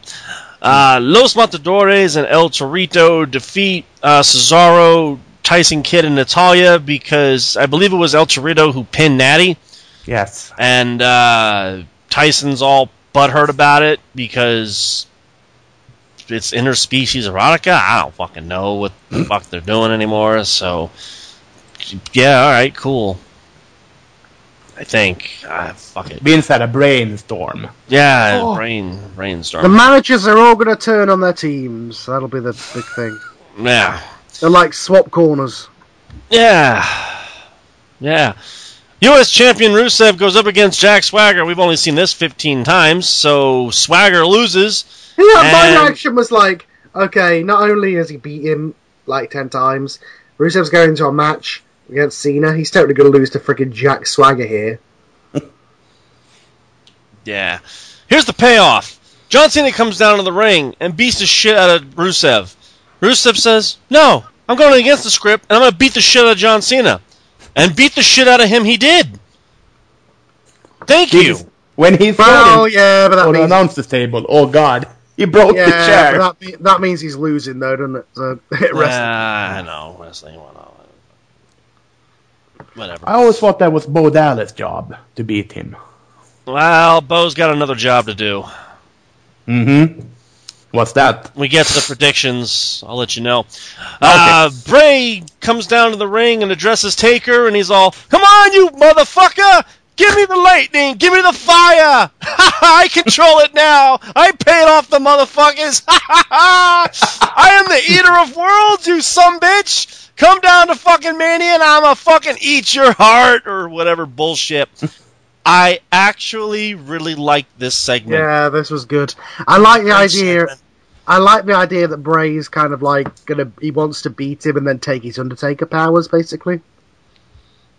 Uh, Los Matadores and El Torito defeat uh, Cesaro, Tyson Kidd, and Natalya because I believe it was El Torito who pinned Natty, Yes. and uh, Tyson's all butthurt about it because it's interspecies erotica. I don't fucking know what the fuck they're doing anymore. So, yeah, all right, cool. I think. Ah, fuck it. Vince had a brainstorm. Yeah, Oh. brain brainstorm. The managers are all going to turn on their teams. That'll be the big thing. yeah, They're like swap corners. yeah, yeah. U.S. champion Rusev goes up against Jack Swagger. We've only seen this 15 times, so Swagger loses. Yeah, my reaction was like, okay, not only has he beat him like ten times, Rusev's going into a match against Cena. He's totally going to lose to freaking Jack Swagger here. Yeah. Here's the payoff. John Cena comes down to the ring and beats the shit out of Rusev. Rusev says, "No, I'm going against the script, and I'm going to beat the shit out of John Cena." And beat the shit out of him. He did. Thank you. Jesus. When he Well, threw him yeah, but that on the means announcer's table, oh god, he broke the chair. but that, that means he's losing though, doesn't it? So wrestling. Ah, I know wrestling. Whatever. Whatever. I always thought that was Bo Dallas' job to beat him. Well, Bo's got another job to do. Mm-hmm. What's that? we get to the predictions, I'll let you know. Uh, Bray comes down to the ring and addresses Taker, and he's all, "Come on, you motherfucker! Give me the lightning! Give me the fire! I control it now! I paid off the motherfuckers! I am the eater of worlds, you some bitch! Come down to fucking Mania, and I'ma fucking eat your heart or whatever bullshit." I actually really like this segment. Yeah, this was good. I like the Great idea. segment. I like the idea that Bray's kind of like gonna. He wants to beat him and then take his Undertaker powers, basically.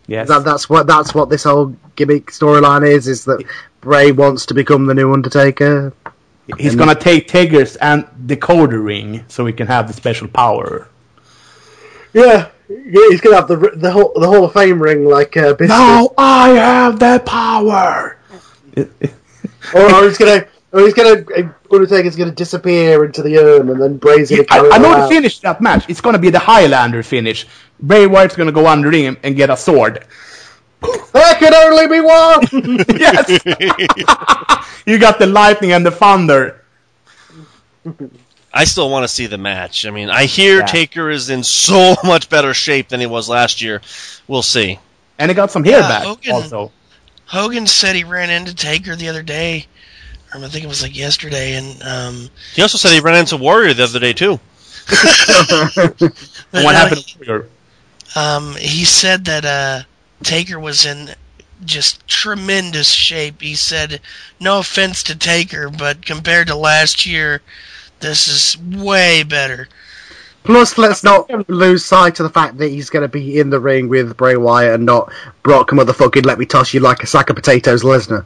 Yes. That, that's what that's what this whole gimmick storyline is. Is that Bray wants to become the new Undertaker? He's gonna take Tigger's and decoder ring so he can have the special power. Yeah, he's gonna have the the whole the Hall of Fame ring like uh, Biscuit. Now I have the power. or, or he's gonna. Or he's gonna. Eh, Undertaker's gonna disappear into the urn, and then Bray's gonna I, carry I him know the finish of that match. It's gonna be the Highlander finish. Bray Wyatt's gonna go under him and get a sword. There can only be one. yes. you got the lightning and the thunder. I still want to see the match. I mean, I hear Yeah. Taker is in so much better shape than he was last year. We'll see. And he got some hair Yeah, back Hogan- also. Hogan said he ran into Taker the other day. Or I think it was like yesterday, and um, He also said he ran into Warrior the other day too. what no, happened? He, um, he said that uh, Taker was in just tremendous shape. He said, "No offense to Taker, but compared to last year, this is way better." Plus, let's not lose sight of the fact that he's going to be in the ring with Bray Wyatt and not Brock motherfucking let me toss you like a sack of potatoes, Lesnar.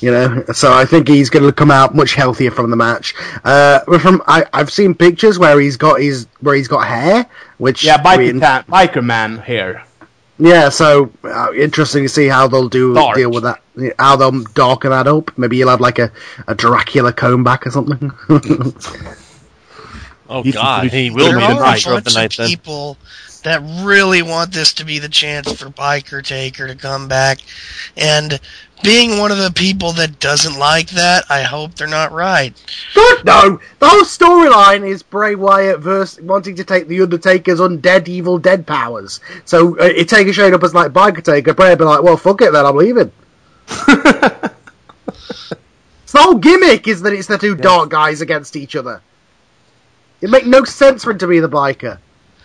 You know, so I think he's going to come out much healthier from the match. Uh, from I, I've seen pictures where he's got his where he's got hair, which Yeah, biker, we- ta- biker man hair. Yeah, so uh, interesting to see how they'll do Dark. deal with that. How they'll darken that up. Maybe you'll have like a, a Dracula comb back or something. Oh He's God, introduced- he will There be the are are a of the bunch Night of then. People that really want this to be the chance for Biker Taker to come back, and being one of the people that doesn't like that, I hope they're not right. God no! The whole storyline is Bray Wyatt versus wanting to take the Undertaker's undead Evil Dead powers. So uh, Taker showed up as like Biker Taker. Bray would be like, "Well, fuck it, then I'm leaving." it's the whole gimmick is that it's the two dark guys against each other. It make no sense for him to be the biker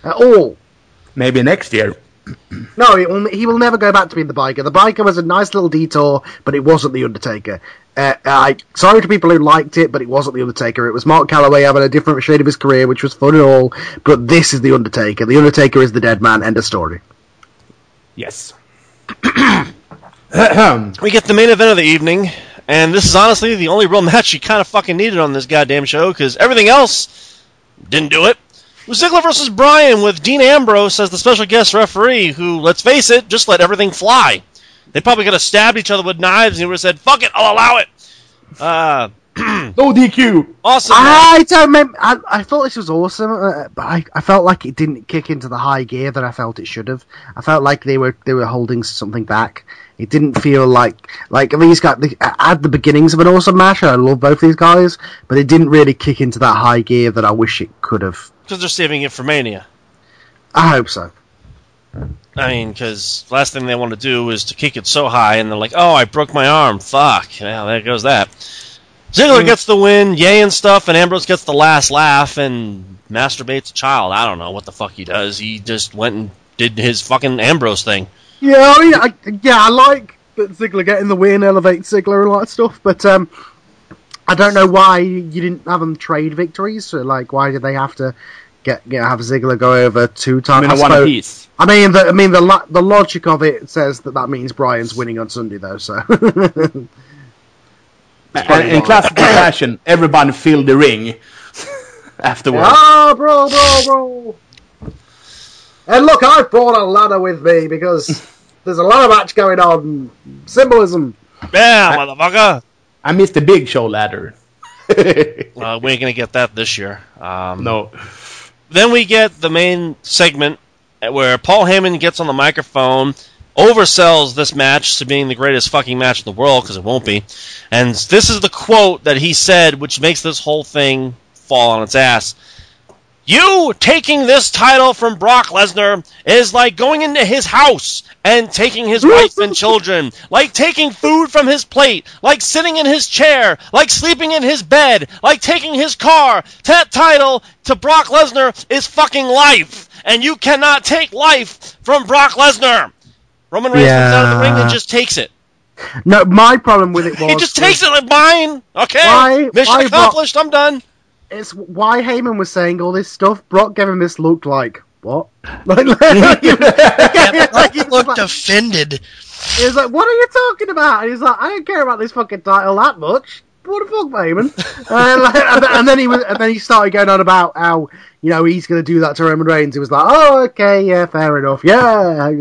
at all. Maybe next year. No, it will, he will never go back to being the biker. The biker was a nice little detour, but it wasn't the Undertaker. Uh, I sorry to people who liked it, but it wasn't the Undertaker. It was Mark Calaway having a different shade of his career, which was fun and all. But this is the Undertaker. The Undertaker is the dead man. End of story. Yes. We get the main event of the evening, and this is honestly the only real match you kind of fucking needed on this goddamn show because everything else didn't do it. It was Ziggler versus Bryan with Dean Ambrose as the special guest referee, who, let's face it, just let everything fly. They probably could have stabbed each other with knives and he would have said, "Fuck it, I'll allow it." Uh, No DQ. awesome. I don't remember. I, I thought this was awesome, uh, but I, I felt like it didn't kick into the high gear that I felt it should have. I felt like they were they were holding something back. It didn't feel like like these guys they had the beginnings of an awesome match. and I love both these guys, but it didn't really kick into that high gear that I wish it could have. Because they're saving it for Mania. I hope so. I mean, because last thing they want to do is to kick it so high, and they're like, "Oh, I broke my arm. Fuck." Well, there goes that. Ziggler gets the win, yay and stuff, and Ambrose gets the last laugh and masturbates a child. I don't know what the fuck he does. He just went and did his fucking Ambrose thing. Yeah, I mean, I, yeah, I like that Ziggler getting the win, elevate Ziggler and all that stuff, but um, I don't know why you didn't have them trade victories. So, like, why did they have to get, get have Ziggler go over two I times? mean, I want a suppose- piece. I mean, the, I mean, the lo- the logic of it says that that means Bryan's winning on Sunday, though. So, And in classical fashion, everybody filled the ring afterwards. ah, bro, bro, bro. And look, I brought a ladder with me because there's a lot of match going on. Symbolism. Yeah, motherfucker. I missed the big show ladder. Uh, we ain't gonna get that this year. Um, no. Then we get the main segment where Paul Heyman gets on the microphone, oversells this match to being the greatest fucking match in the world because it won't be. And this is the quote that he said, which makes this whole thing fall on its ass. You taking this title from Brock Lesnar is like going into his house and taking his wife and children, like taking food from his plate, like sitting in his chair, like sleeping in his bed, like taking his car. That title to Brock Lesnar is fucking life, and you cannot take life from Brock Lesnar. Roman Reigns comes out of the ring and just takes it. No, my problem with it was He just takes it like mine. Okay, mission accomplished. I'm done. It's why Heyman was saying all this stuff. Brock gave him this look like what? Like, like, Brock he's looked like- offended. He was like, "What are you talking about?" And he's like, "I don't care about this fucking title that much." What the fuck, Heyman? and, like, and then he was, and then he started going on about how you know he's going to do that to Roman Reigns. He was like, "Oh, okay, yeah, fair enough, yeah."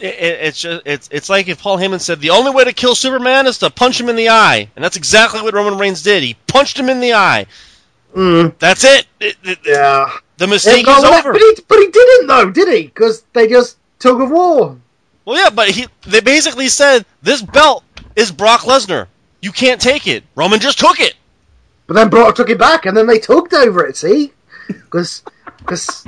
It, it, it's just it's it's like if Paul Heyman said the only way to kill Superman is to punch him in the eye, and that's exactly what Roman Reigns did. He punched him in the eye. Mm, That's it. It- yeah, The mistake is over. But he, but he didn't though, did he? Because they just took a war. Well, yeah, but he they basically said this belt is Brock Lesnar. You can't take it. Roman just took it. But then Brock took it back, and then they tugged over it. See, because because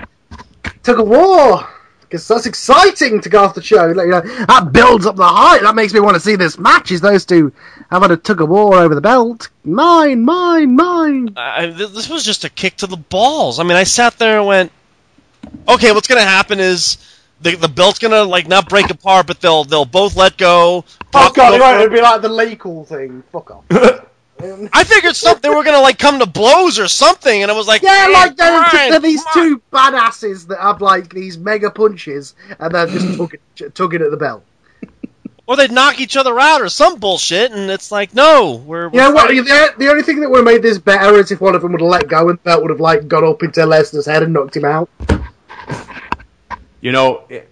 took a war. Because that's exciting to go off the show. You know, that builds up the hype. That makes me want to see this match. Is those two having a tug of war over the belt? Mine, mine, mine. I, th- this was just a kick to the balls. I mean, I sat there and went, okay, what's gonna happen is the the belt's gonna like not break apart, but they'll they'll both let go. Oh god, will- it'd be like the Leakle thing. Fuck off. I figured something they were gonna like come to blows or something, and I was like, Yeah, "Eh, like they're, fine, they're these come on." two badasses that have like these mega punches, and they're just tugging, tugging at the bell. or they'd knock each other out or some bullshit, and it's like, no, we're, You know we're what? fighting- The, the only thing that would have made this better is if one of them would have let go and the belt would have like gone up into Lesnar's head and knocked him out. You know, it,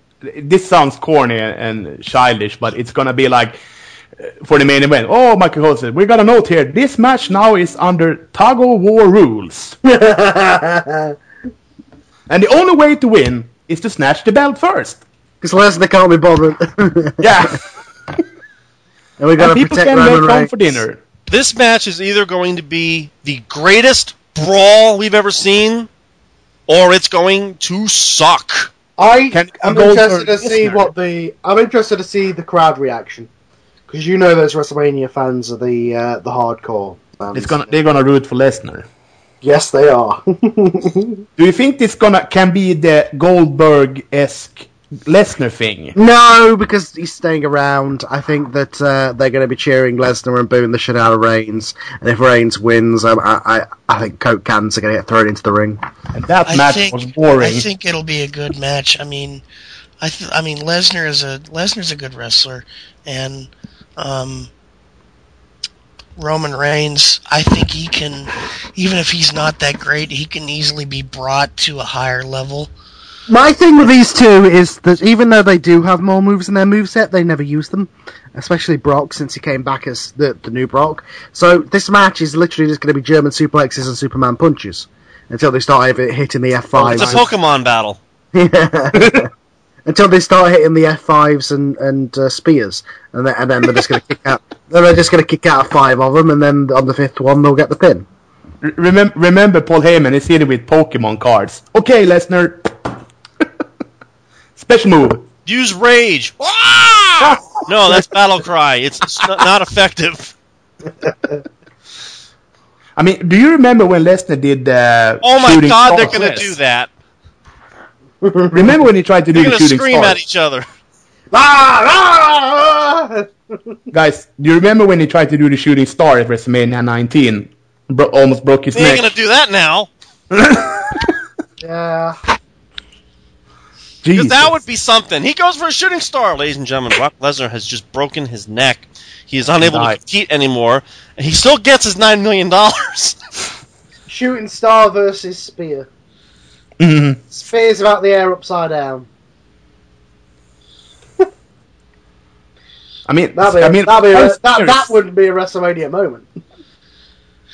this sounds corny and childish, but it's gonna be like for the main event. Oh, Michael Cole said, we got a note here. This match now is under tug of war rules, and the only way to win is to snatch the belt first. Because Lesnar can't be bothered. Yeah, and we got to people protect can Roman get home Reigns. for dinner. This match is either going to be the greatest brawl we've ever seen, or it's going to suck. I Can- am interested to see what the I'm interested to see the crowd reaction because you know those WrestleMania fans are the uh, the hardcore. Fans. It's gonna they're gonna root for Lesnar. Yes, they are. Do you think this gonna can be the Goldberg esque Lesnar thing? no, because he's staying around. I think that uh, they're going to be cheering Lesnar and booing the shit out of Reigns. And if Reigns wins, um, I, I I think Coke cans are going to get thrown into the ring. And that I match think was boring. I think it'll be a good match. I mean, I th- I mean Lesnar is a Lesnar's a good wrestler, and um, Roman Reigns. I think he can, even if he's not that great, he can easily be brought to a higher level. My thing with these two is that even though they do have more moves in their moveset, they never use them. Especially Brock, since he came back as the, the new Brock. So this match is literally just going to be German suplexes and Superman punches until they start hitting the F5s. It's a Pokemon battle. until they start hitting the F5s and and uh, spears, and then, and then they're just going to kick out. Then they're just going to kick out five of them, and then on the fifth one they'll get the pin. Remember, remember Paul Heyman is hitting with Pokemon cards. Okay, Lesnar. Special move. Use rage. Ah! no, that's battle cry. It's, it's not, not effective. I mean, do you remember when Lesnar did the Oh my god, they're gonna do that. Remember when he tried to do They're the gonna shooting scream star? at each other. Ah! Guys, do you remember when he tried to do the shooting star at WrestleMania 19? Bro- almost broke his They ain't neck. gonna do that now. Yeah. Because that would be something. He goes for a shooting star, ladies and gentlemen. Brock Lesnar has just broken his neck. He is unable Nice. to compete anymore, and he still gets his nine million dollars. Shooting star versus spear. Mhm. Spears about the air upside down. I mean, That'd be, I mean, that'd be a, I'm that, that serious. would be a WrestleMania moment.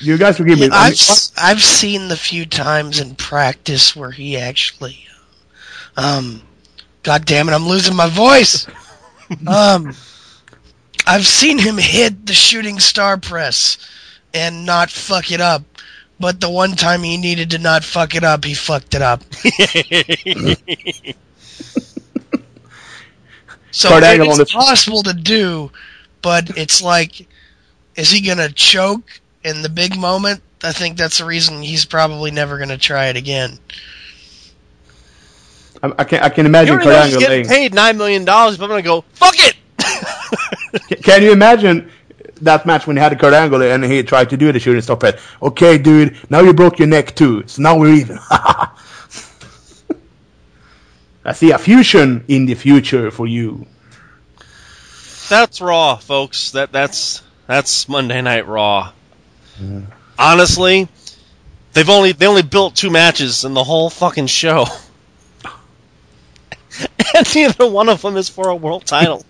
You guys forgive me. I I've mean, s- I've seen the few times in practice where he actually, um, God damn it, I'm losing my voice. um, I've seen him hit the shooting star press and not fuck it up. But the one time he needed to not fuck it up, he fucked it up. So it's it Angle on is the- possible to do, but it's like, is he gonna choke in the big moment? I think that's the reason he's probably never gonna try it again. I, I can I can imagine already Kurt Angle getting laying. paid nine million dollars, but I'm gonna go fuck it. Ca- Can you imagine that match when he had Kurt Angle and he tried to do the shooting star press? Okay, dude, now you broke your neck too, so now we're even. I see a fusion in the future for you. That's Raw, folks. That that's that's Monday Night Raw. Mm-hmm. Honestly, they've only they only built two matches in the whole fucking show, and neither one of them is for a world title.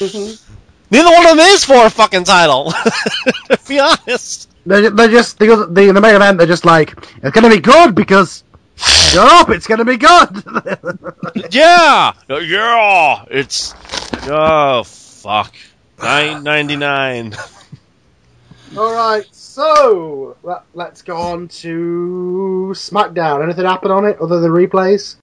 neither one of them is for a fucking title. to be honest. They're, they're just the, the the main event. They're just like it's gonna be good because shut up, it's gonna be good. Yeah, uh, yeah. It's oh fuck. Nine ninety nine. All right, so let, let's go on to SmackDown. Anything happen on it other than replays?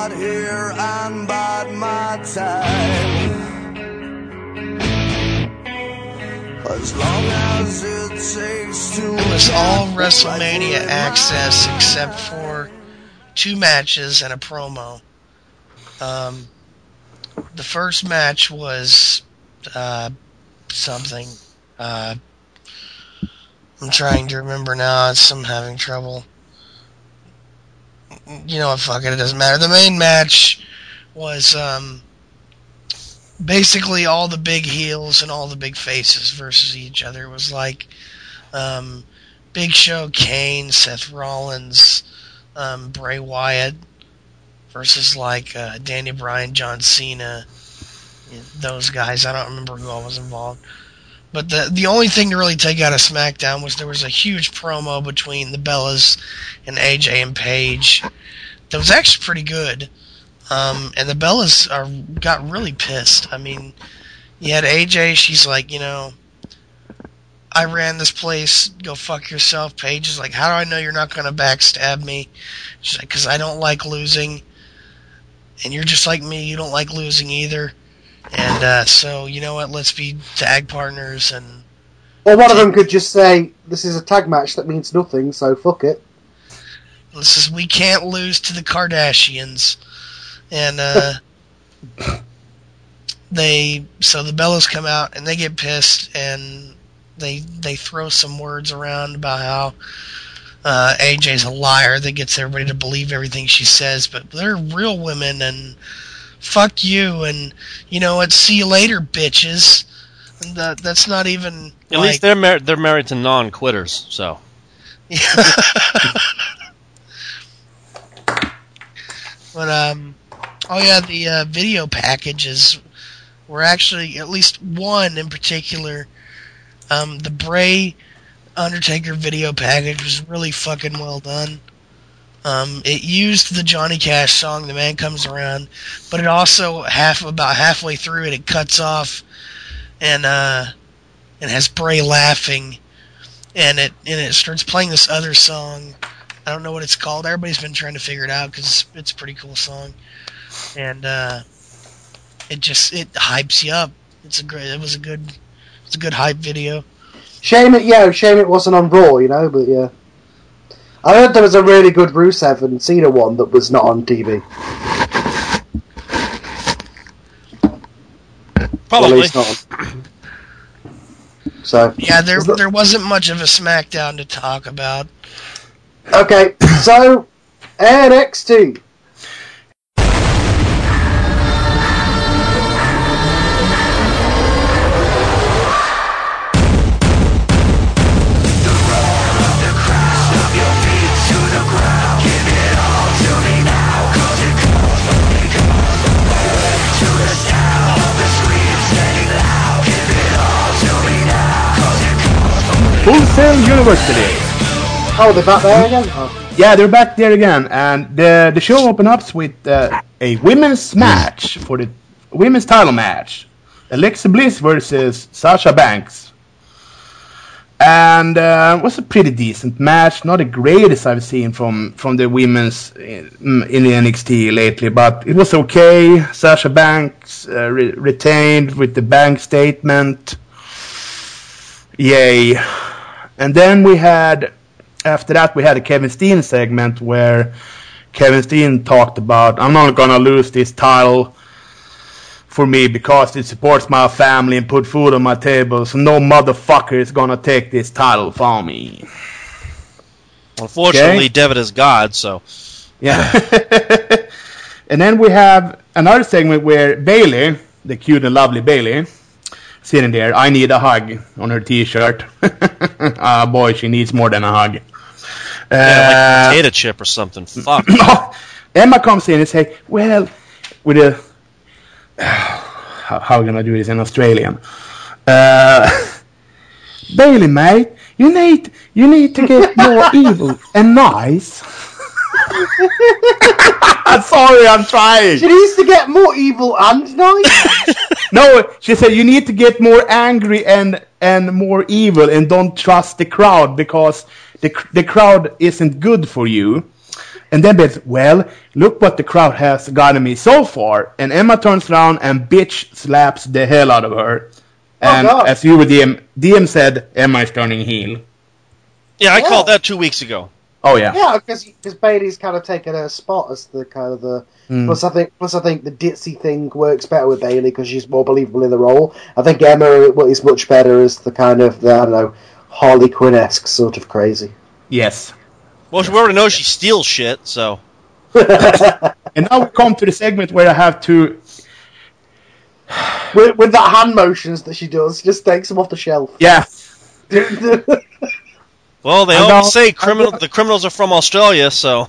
Right here and bide my time. As long as it takes to. It was all WrestleMania access except for two matches and a promo. Um, the first match was uh, something. Uh, I'm trying to remember now. I'm having trouble. You know what? Fuck it. It doesn't matter. The main match was um, basically all the big heels and all the big faces versus each other. It was like um, Big Show, Kane, Seth Rollins, um, Bray Wyatt versus like uh, Danny Bryan, John Cena, those guys. I don't remember who all was involved. But the the only thing to really take out of SmackDown was there was a huge promo between the Bellas and AJ and Paige that was actually pretty good. Um, and the Bellas are got really pissed. I mean, you had AJ. She's like, you know, I ran this place. Go fuck yourself. Paige is like, how do I know you're not gonna backstab me? She's like, because I don't like losing. And you're just like me. You don't like losing either. And uh, so, you know what? Let's be tag partners. And Or one of them could just say, "This is a tag match that means nothing, so fuck it." this is we can't lose to the Kardashians. And uh, they so the Bellas come out and they get pissed and they they throw some words around about how uh, AJ's a liar that gets everybody to believe everything she says, but they're real women and fuck you and you know what? See you later, bitches. And that that's not even At like, least they're mar- they're married to non-quitters, so but um, oh yeah, the uh, video packages were actually at least one in particular. Um, the Bray Undertaker video package was really fucking well done. Um, it used the Johnny Cash song "The Man Comes Around," but it also half about halfway through it, it cuts off and uh, and has Bray laughing, and it and it starts playing this other song. I don't know what it's called. Everybody's been trying to figure it out because it's, a pretty cool song, and uh, it just it hypes you up. It's a great. It was a good. It's a good hype video. Shame it, yeah. Shame it wasn't on Raw, you know. But yeah, I heard there was a really good Rusev and Cena one that was not on TV. Probably. least not on. So Yeah, there Is that- there wasn't much of a SmackDown to talk about. okay, so NXT. Full Sail University. Oh, they're back there again. Oh. Yeah, they're back there again, and the the show opens up with uh, a women's match for the women's title match: Alexa Bliss versus Sasha Banks. And uh, it was a pretty decent match, not the greatest I've seen from from the women's in, in the NXT lately, but it was okay. Sasha Banks uh, re- retained with the bank statement. Yay! And then we had after that we had a Kevin Steen segment where Kevin Steen talked about I'm not gonna lose this title for me because it supports my family and put food on my table, so no motherfucker is gonna take this title from me. Unfortunately, Okay. Devitt is God, so Yeah. and then we have another segment where Bayley, the cute and lovely Bayley, sitting there, I need a hug on her t-shirt. Ah, boy, she needs more than a hug. yeah, Uh, like potato chip or something. Fuck. Emma comes in and say, "Well, with a how, how am I gonna do this in Australian? Uh, Bayley, mate, you need you need to get more evil and nice." Sorry, I'm trying. She needs to get more evil and nice. No, she said you need to get more angry and and more evil and don't trust the crowd because the the crowd isn't good for you. And then Beth, well, look what the crowd has gotten me so far. And Emma turns around and bitch slaps the hell out of her. Oh, and God. as you were DM, DM said, Emma is turning heel. Yeah, I Yeah. called that two weeks ago. Oh yeah. yeah, because because Bayley's kind of taken her spot as the kind of the. Mm. Plus, I think plus I think the ditzy thing works better with Bayley because she's more believable in the role. I think Emma is much better as the kind of the, I don't know Harley Quinn esque sort of crazy. Yes. Well, we already know she steals shit, so. And now we come to the segment where I have to. With, with that hand motions that she does, she just takes them off the shelf. Yeah. Well, they I always know- say criminal. The criminals are from Australia, so.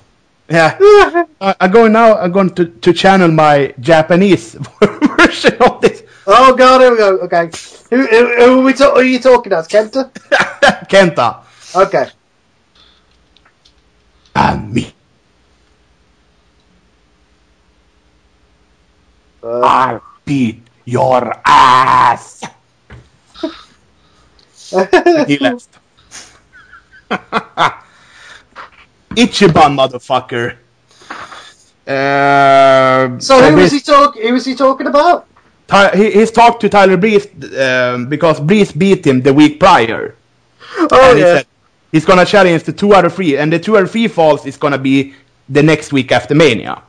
Yeah. I- I'm going now. I'm going to, to channel my Japanese version of this. oh god, here we go. Okay, who, who, who are we? Ta- who are you talking about? Kenta? Kenta. Okay. And me. Uh, I'll beat your ass. he left. Ichiban, motherfucker. Uh, so who was he talk? Who was he talking about? Ty- he, he's talked to Tyler Breeze um, because Breeze beat him the week prior. Oh and he yeah. said he's gonna challenge the two out of three, and the two out of three falls is gonna be the next week after Mania.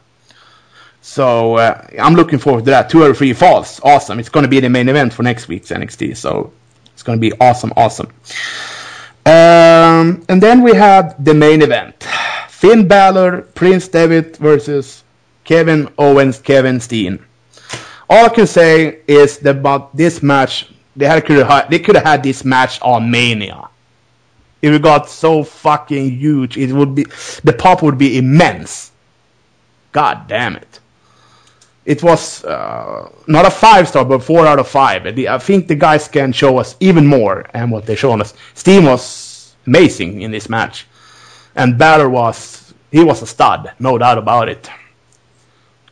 So uh, I'm looking forward to that. Two out of three falls, awesome. It's gonna be the main event for next week's NXT, so it's gonna be awesome, awesome. Um, and then we had the main event: Finn Balor, Prince Devitt versus Kevin Owens, Kevin Steen. All I can say is that about this match, they had could have they could have had this match on Mania. It got so fucking huge, it would be the pop would be immense. God damn it! It was uh, not a five star, but four out of five. The- I think the guys can show us even more and what they're showing us. Steen was amazing in this match, and Balor was he was a stud, no doubt about it.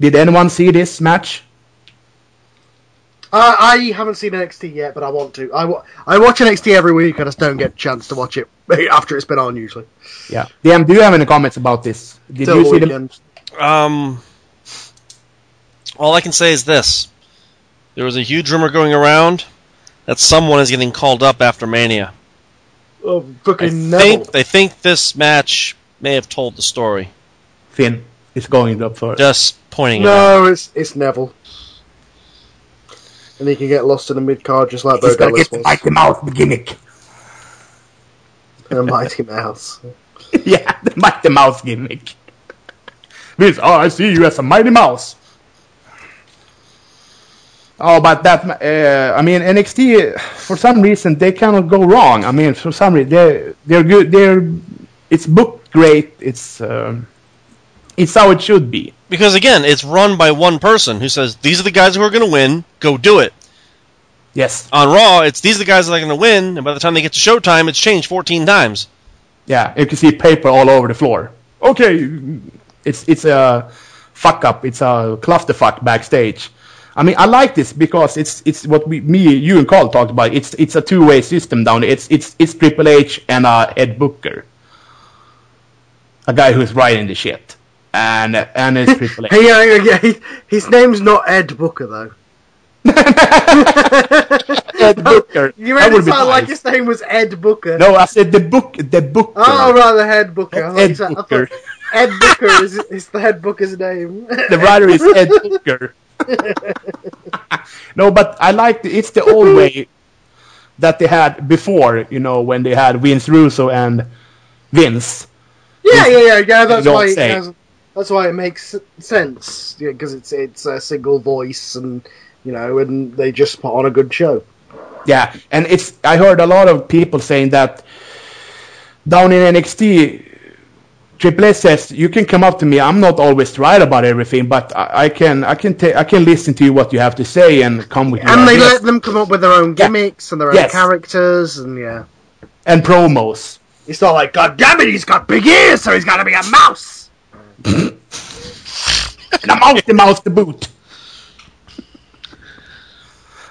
Did anyone see this match? Uh, I haven't seen NXT yet, but I want to. I, wa- I watch NXT every week. I just don't get a chance to watch it after it's been on usually. Yeah. DM, do you have any comments about this? Did Till you the see the. Um, all I can say is this: there was a huge rumor going around that someone is getting called up after Mania. Oh, I fucking think Neville. they think this match may have told the story. Finn is going up first? Just pointing it out. No, it's it's Neville. And he can get lost in the mid card just like Bo He's gonna Dallas the was. Mighty Mouse gimmick. And Mighty Mouse. yeah, the Mighty Mouse gimmick. Vince, oh, I see you as a Mighty Mouse. Oh, but that, uh, I mean, NXT, for some reason, they cannot go wrong. I mean, for some reason, they're, they're good, they're, it's booked great, it's, um, it's how it should be. Because again, it's run by one person who says these are the guys who are going to win. Go do it. Yes. On Raw, it's these are the guys that are going to win, and by the time they get to Showtime, it's changed 14 times. Yeah, you can see paper all over the floor. Okay, it's it's a fuck up. It's a clusterfuck backstage. I mean, I like this because it's it's what we, me, you, and Carl talked about. It's it's a two way system down there. It's it's it's Triple H and uh, Ed Booker, a guy who's writing the shit, and and it's Triple H. Yeah, yeah, yeah, he- his name's not Ed Booker though. Ed Booker. You That made it would be sound like his name was Ed Booker. No, I said the book, the Booker. Oh, right, the head Booker. I thought Ed you said- Booker. Ed Booker is, is the head Booker's name. the writer is Ed Booker. no, but I like the, it's the old way that they had before, you know, when they had Vince Russo and Vince. Yeah, yeah, yeah, yeah. That's why. It say. that's why it makes sense. Yeah, because it's it's a single voice, and you know, and they just put on a good show. Yeah, and it's I heard a lot of people saying that down in NXT, Triple H says you can come up to me. I'm not always right about everything, but I, I can I can ta- I can listen to you what you have to say and come with your And they ideas let them come up with their own Yeah. gimmicks and their own Yes. characters, and yeah, and promos. it's not like God damn it, he's got big ears, so he's got to be a mouse. And I'm out the mouse to boot.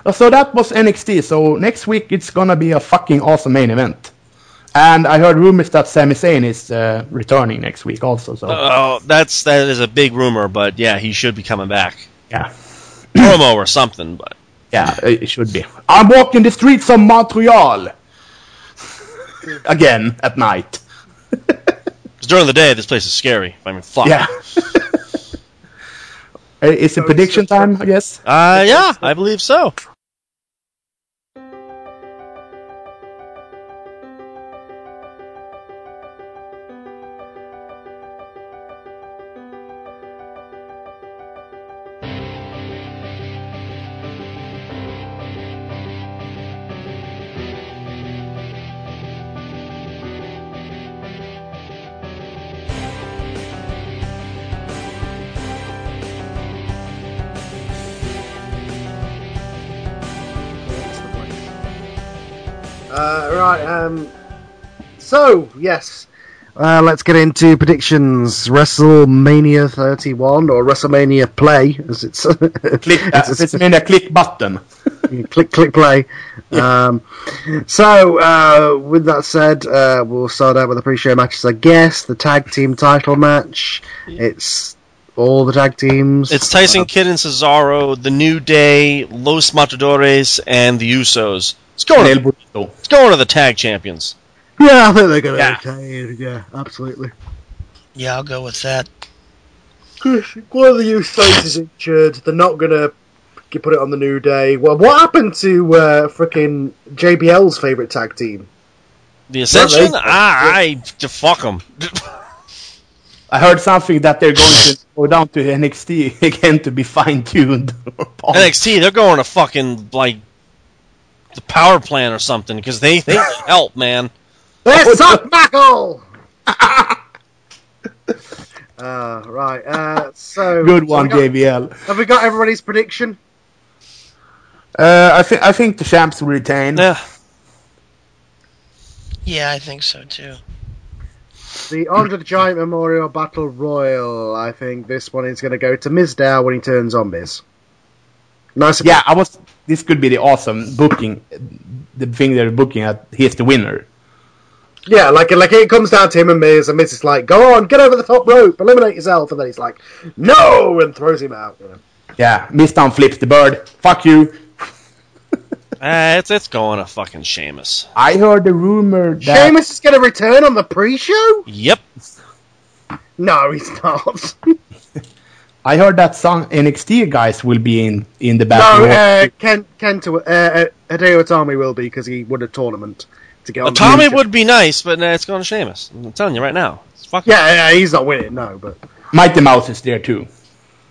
Uh, So that was NXT. So next week it's gonna be a fucking awesome main event. And I heard rumors that Sami Zayn is uh, returning next week also. So Oh, that's that is a big rumor, but yeah, he should be coming back. yeah, Promo or something, but yeah, it it should be. I'm walking the streets of Montreal again at night. 'cause during the day, this place is scary. I mean, fuck. Yeah. Uh, It's a prediction time, I guess. Uh, yeah, I believe so. Right. Um. So yes. Uh, let's get into predictions. WrestleMania 31 or WrestleMania Play, as it's Click, uh, it's- it's in a click button. click click play. Um, so uh, with that said, uh, we'll start out with the pre-show matches. I guess the tag team title match. It's all the tag teams. It's Tyson Kidd and Cesaro, The New Day, Los Matadores, and the Usos. It's going. El To, Burrito. it's going to the tag champions. yeah, I think they're gonna Yeah. okay. Yeah, absolutely. Yeah, I'll go with that. One of the Usos is injured. They're not gonna put it on the New Day. Well, what happened to uh, freaking JBL's favorite tag team? The Ascension? they- ah, I fuck them. I heard something that they're going to go down to NXT again to be fine tuned. NXT, they're going to fucking like the power plant or something because they they need help, man. They suck Mackle! uh, right, uh, so... Good so one, we got- Have we got everybody's prediction? Uh, I think I think the champs will retain. Yeah, Yeah, I think so too. The Andre the Giant Memorial Battle Royal. I think this one is going to go to Mizdow when he turns on Miz. Nice. Yeah, I was. This could be the awesome booking. The thing they're booking at. He's the winner. Yeah, like like it comes down to him and Miz, and Miz is like, "Go on, get over the top rope, eliminate yourself," and then he's like, "No," and throws him out. You know. Yeah, Mizdow flips the bird. Fuck you. Ah, it's it's going to fucking Sheamus. I heard the rumor that Sheamus is going to return on the pre-show. Yep. No, he's not. I heard that some NXT guys will be in in the no, uh, Ken Kenta, uh, uh, Hideo Itami will be because he won a tournament to get on. Well, Tommy would be nice, but nah, it's going to Sheamus. I'm telling you right now. It's fucking. Yeah, yeah, he's not winning. No, but Mighty Mouse is there too.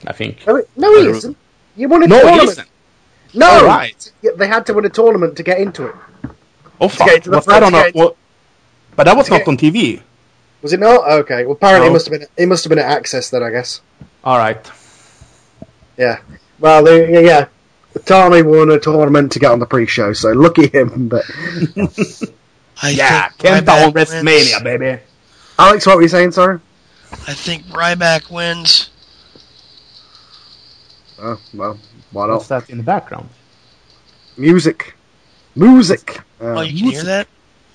I think. no, no he isn't. You won a No, he tournament. isn't. No, Oh, right. They had to win a tournament to get into it. Oh fuck! get to the Was that front, on to a, get- well, but that was not get- on TV. Was it not? Okay. Well, apparently No. it must have been. It must have been at Axxess then, I guess. All right. Yeah. Well, they, yeah, yeah. Tommy won a tournament to get on the pre-show, so lucky him. But I Yeah, think Kenta Ryback on WrestleMania, wins. baby. Alex, what were you saying? Sorry. I think Ryback wins. Oh well, why not? What's that in the background? Music, music. Oh, Uh, you can hear that?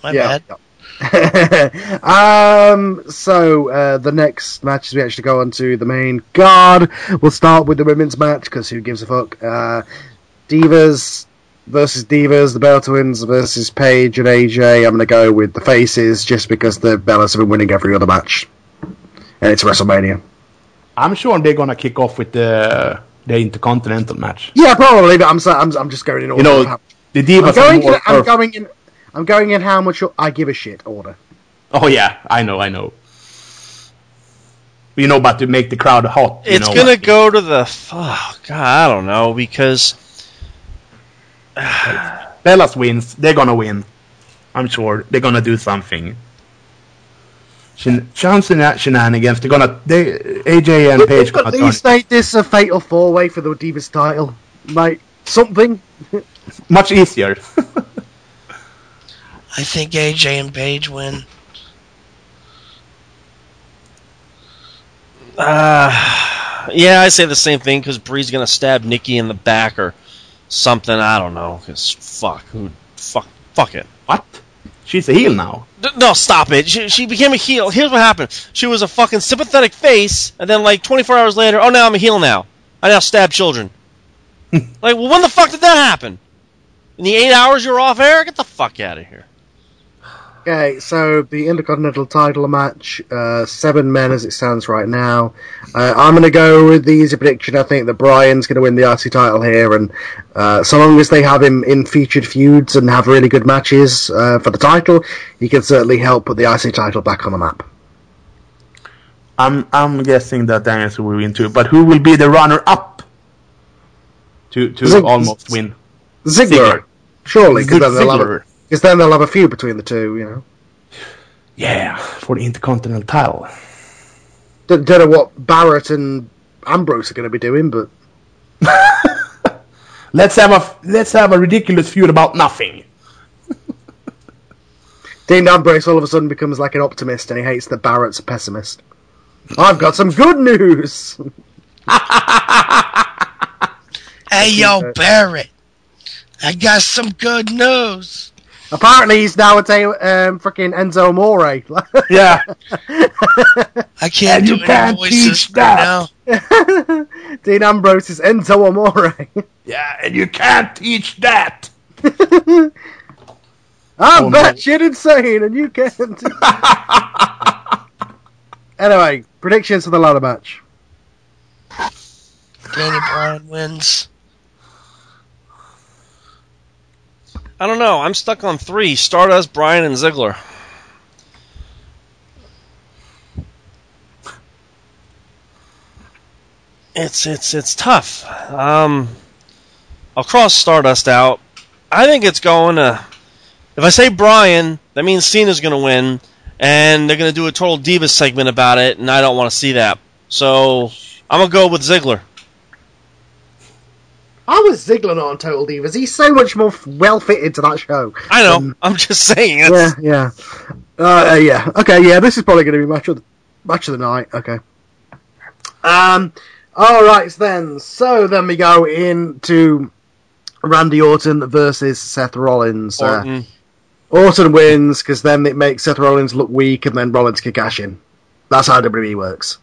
My yeah. bad. um. So uh, the next matches we actually go on to the main card. We'll start with the women's match because who gives a fuck? Uh, Divas versus Divas, the Bella Twins versus Paige and AJ. I'm going to go with the faces just because the Bellas have been winning every other match, and it's WrestleMania. I'm sure they're gonna kick off with the the Intercontinental match. Yeah, probably. But I'm I'm, I'm just going in order. You know, the I'm Divas going. are more In, I'm going in. I'm going in how much I give a shit order. Oh yeah, I know, I know. You know, about to make the crowd hot. you It's know, gonna like- go to the. Oh, God, I don't know because Bellas wins. They're gonna win. I'm sure they're gonna do something. Shen- Shenanigans, shenanigans. They're gonna. They AJ and Paige At gonna turn. least make this a fatal four way for the Divas title. Like something. Much easier. I think AJ and Paige win. Uh, yeah, I say the same thing because Brie's gonna stab Nikki in the back or something. I don't know. Cause fuck, who, fuck, fuck it. what? She's a heel now. D- No, stop it. She, she became a heel. Here's what happened. She was a fucking sympathetic face, and then like 24 hours later, oh, now I'm a heel now. I now stab children. like, well, when the fuck did that happen? In the eight hours you were off air? Get the fuck out of here. Okay, so the Intercontinental title match, uh, seven men as it stands right now. Uh, I'm going to go with the easy prediction. I think that Bryan's going to win the IC title here, and uh, so long as they have him in featured feuds and have really good matches uh, for the title, he can certainly help put the IC title back on the map. I'm I'm guessing that Danielson will win too. But who will be the runner up to to Zig- almost win? Ziggler, surely, because Good then, they'll have a- Ziggler. 'Cause then they'll have a feud between the two. You know, Yeah, for the Intercontinental title. don't, don't know what Barrett and Ambrose are going to be doing, but Let's have a let's have a ridiculous feud about nothing. Dean Ambrose all of a sudden becomes like an optimist and he hates that Barrett's a pessimist. I've got some good news. Hey, yo, Barrett. I got some good news. Apparently, he's now a ta- um, freaking Enzo Amore. Yeah. I can't And do you any can't voices teach right that. now. Dean Ambrose is Enzo Amore. yeah, and you can't teach that. I'm Oh, no. insane, and you can't. anyway, predictions for the ladder match. Danny Bryan wins. I don't know. I'm stuck on three: Stardust, Bryan, and Ziggler. It's it's it's tough. Um, I'll cross Stardust out. I think it's going to. If I say Bryan, that means Cena's going to win, and they're going to do a total Divas segment about it, and I don't want to see that. So I'm gonna go with Ziggler. I was Ziggler not on Total Divas. He's so much more well fitted to that show. I know. I'm just saying. Yeah, It's, yeah, uh, uh, yeah. Okay, yeah. This is probably going to be match of the, match of the night. Okay. Um. All right then. So then we go into Randy Orton versus Seth Rollins. Uh, Orton. Orton wins because then it makes Seth Rollins look weak, and then Rollins can cash in. That's how WWE works.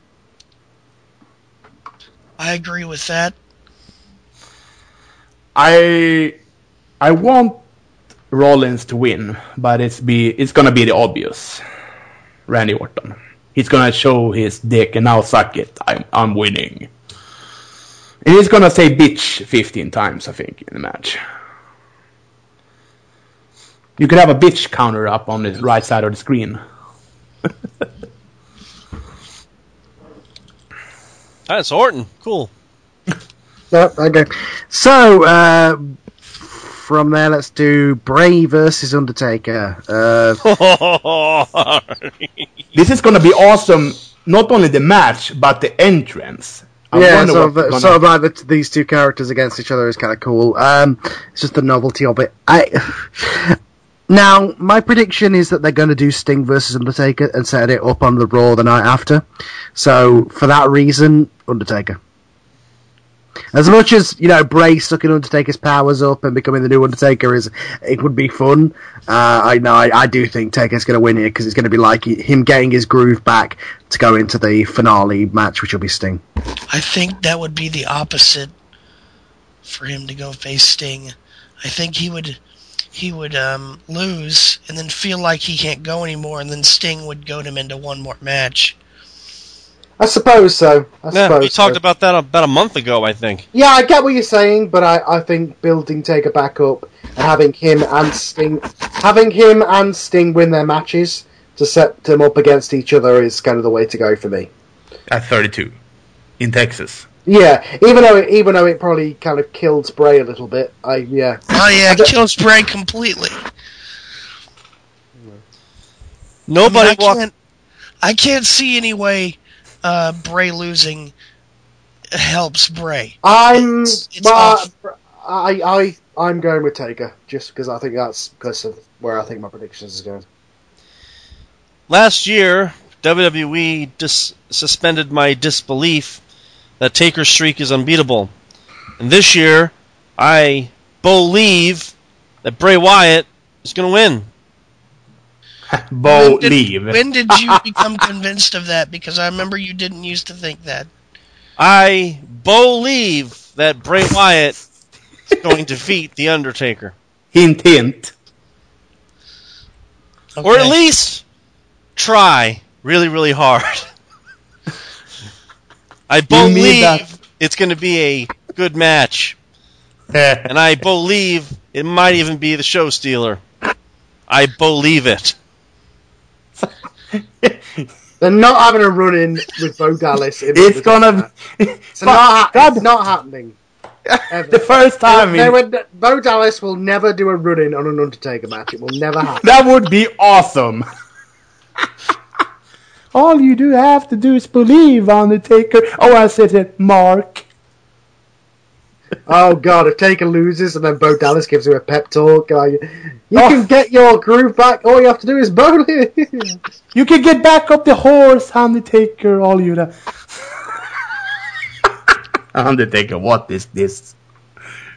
I agree with that. I I want Rollins to win, but it's be it's gonna be the obvious. Randy Orton. He's gonna show his dick and now suck it. I'm I'm winning. And he's gonna say bitch 15 times, I think, in the match. You could have a bitch counter up on the right side of the screen. That's Orton. Cool. No, okay. So uh, from there, let's do Bray versus Undertaker. Uh, This is gonna be awesome. Not only the match, but the entrance. I yeah, wonder sort of, gonna- sort of like the, these two characters against each other is kind of cool. Um, it's just the novelty of it. I now my prediction is that they're going to do Sting versus Undertaker and set it up on the Raw the night after. So for that reason, Undertaker. As much as you know, Bray sucking Undertaker's powers up and becoming the new Undertaker is, it would be fun. Uh, I know, I, I do think Taker's going to win here because it's going to be like him getting his groove back to go into the finale match, which will be Sting. I think that would be the opposite for him to go face Sting. I think he would he would um, lose and then feel like he can't go anymore, and then Sting would goad him into one more match. I suppose so. I Yeah, suppose we talked so. about that about a month ago, I think. Yeah, I get what you're saying, but I, I think building Taker back up and having him and Sting, having him and Sting win their matches to set them up against each other is kind of the way to go for me. at 32 in Texas. Yeah, even though it, even though it probably kind of killed Bray a little bit, I yeah. Oh yeah, I don't- kills Bray completely. Nobody I, mean, I walked. can't. I can't see any way uh, Bray losing helps Bray. I'm It's- it's well. I I I'm going with Taker just because I think that's because of where I think my predictions is going. Last year, WWE dis- suspended my disbelief that Taker's streak is unbeatable. And this year, I believe that Bray Wyatt is going to win. Bo When did- leave. When did you become convinced of that? Because I remember you didn't used to think that. I believe that Bray Wyatt is going to defeat The Undertaker. hint, hint. Or at least try really, really hard. I believe it's going to be a good match. And I believe it might even be the show stealer. I believe it. They're not having a run in with Bo Dallas. In it's gonna. It's not, it's not happening. Ever. the first time. They in- Bo Dallas will never do a run in on an Undertaker match. It will never happen. That would be awesome. All you do have to do is believe, Undertaker. Oh, I said it, Mark. Oh god, if Taker loses and then Bo Dallas gives him a pep talk, like, you Oh. can get your groove back. All you have to do is bowl it. You can get back up the horse, Undertaker, all you that. Undertaker, what is this?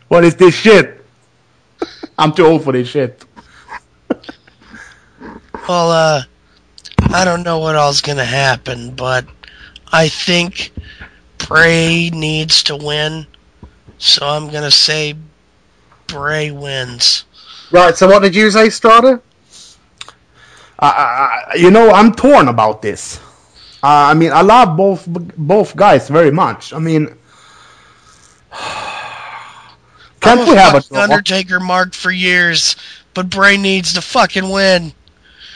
What is this shit? I'm too old for this shit. Well, uh, I don't know what all's gonna happen, but I think Bray needs to win, so I'm gonna say Bray wins. right. So what did you say, Strada? I, I, I- you know, I'm torn about this. Uh, I mean, I love both both guys very much. I mean, can't I'm we have a draw? Undertaker mark for years, but Bray needs to fucking win.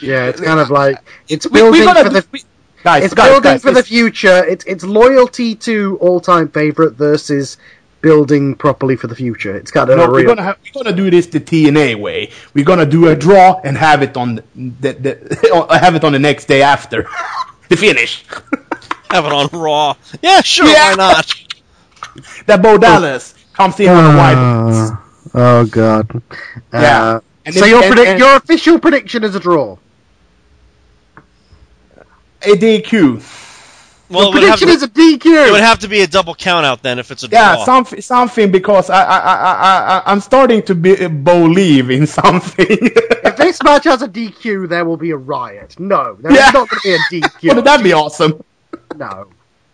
Yeah, it's kind of like it's building we're gonna for the. do- we- guys, It's guys, building guys, for the future. It's it's loyalty to all-time favorite versus building properly for the future. It's kind of No, a we're real. gonna have, we're gonna do this the TNA way. We're gonna do a draw and have it on the, the, the have it on the next day after the finish. Have it on Raw. Yeah, sure, Yeah. why not? that Bo Dallas comes in on a wide. Uh, oh god. Yeah. Uh, And so if- your and- predict and- your official prediction is a draw. A DQ. Well, your it would, have prediction to, is a DQ. it would have to be a double count out then if it's a Yeah, draw. something, something because I, I, I, I, I, I'm starting to be believe in something. if this match has a DQ, there will be a riot. No, there's Yeah. not going to be a DQ. Wouldn't that be awesome? No.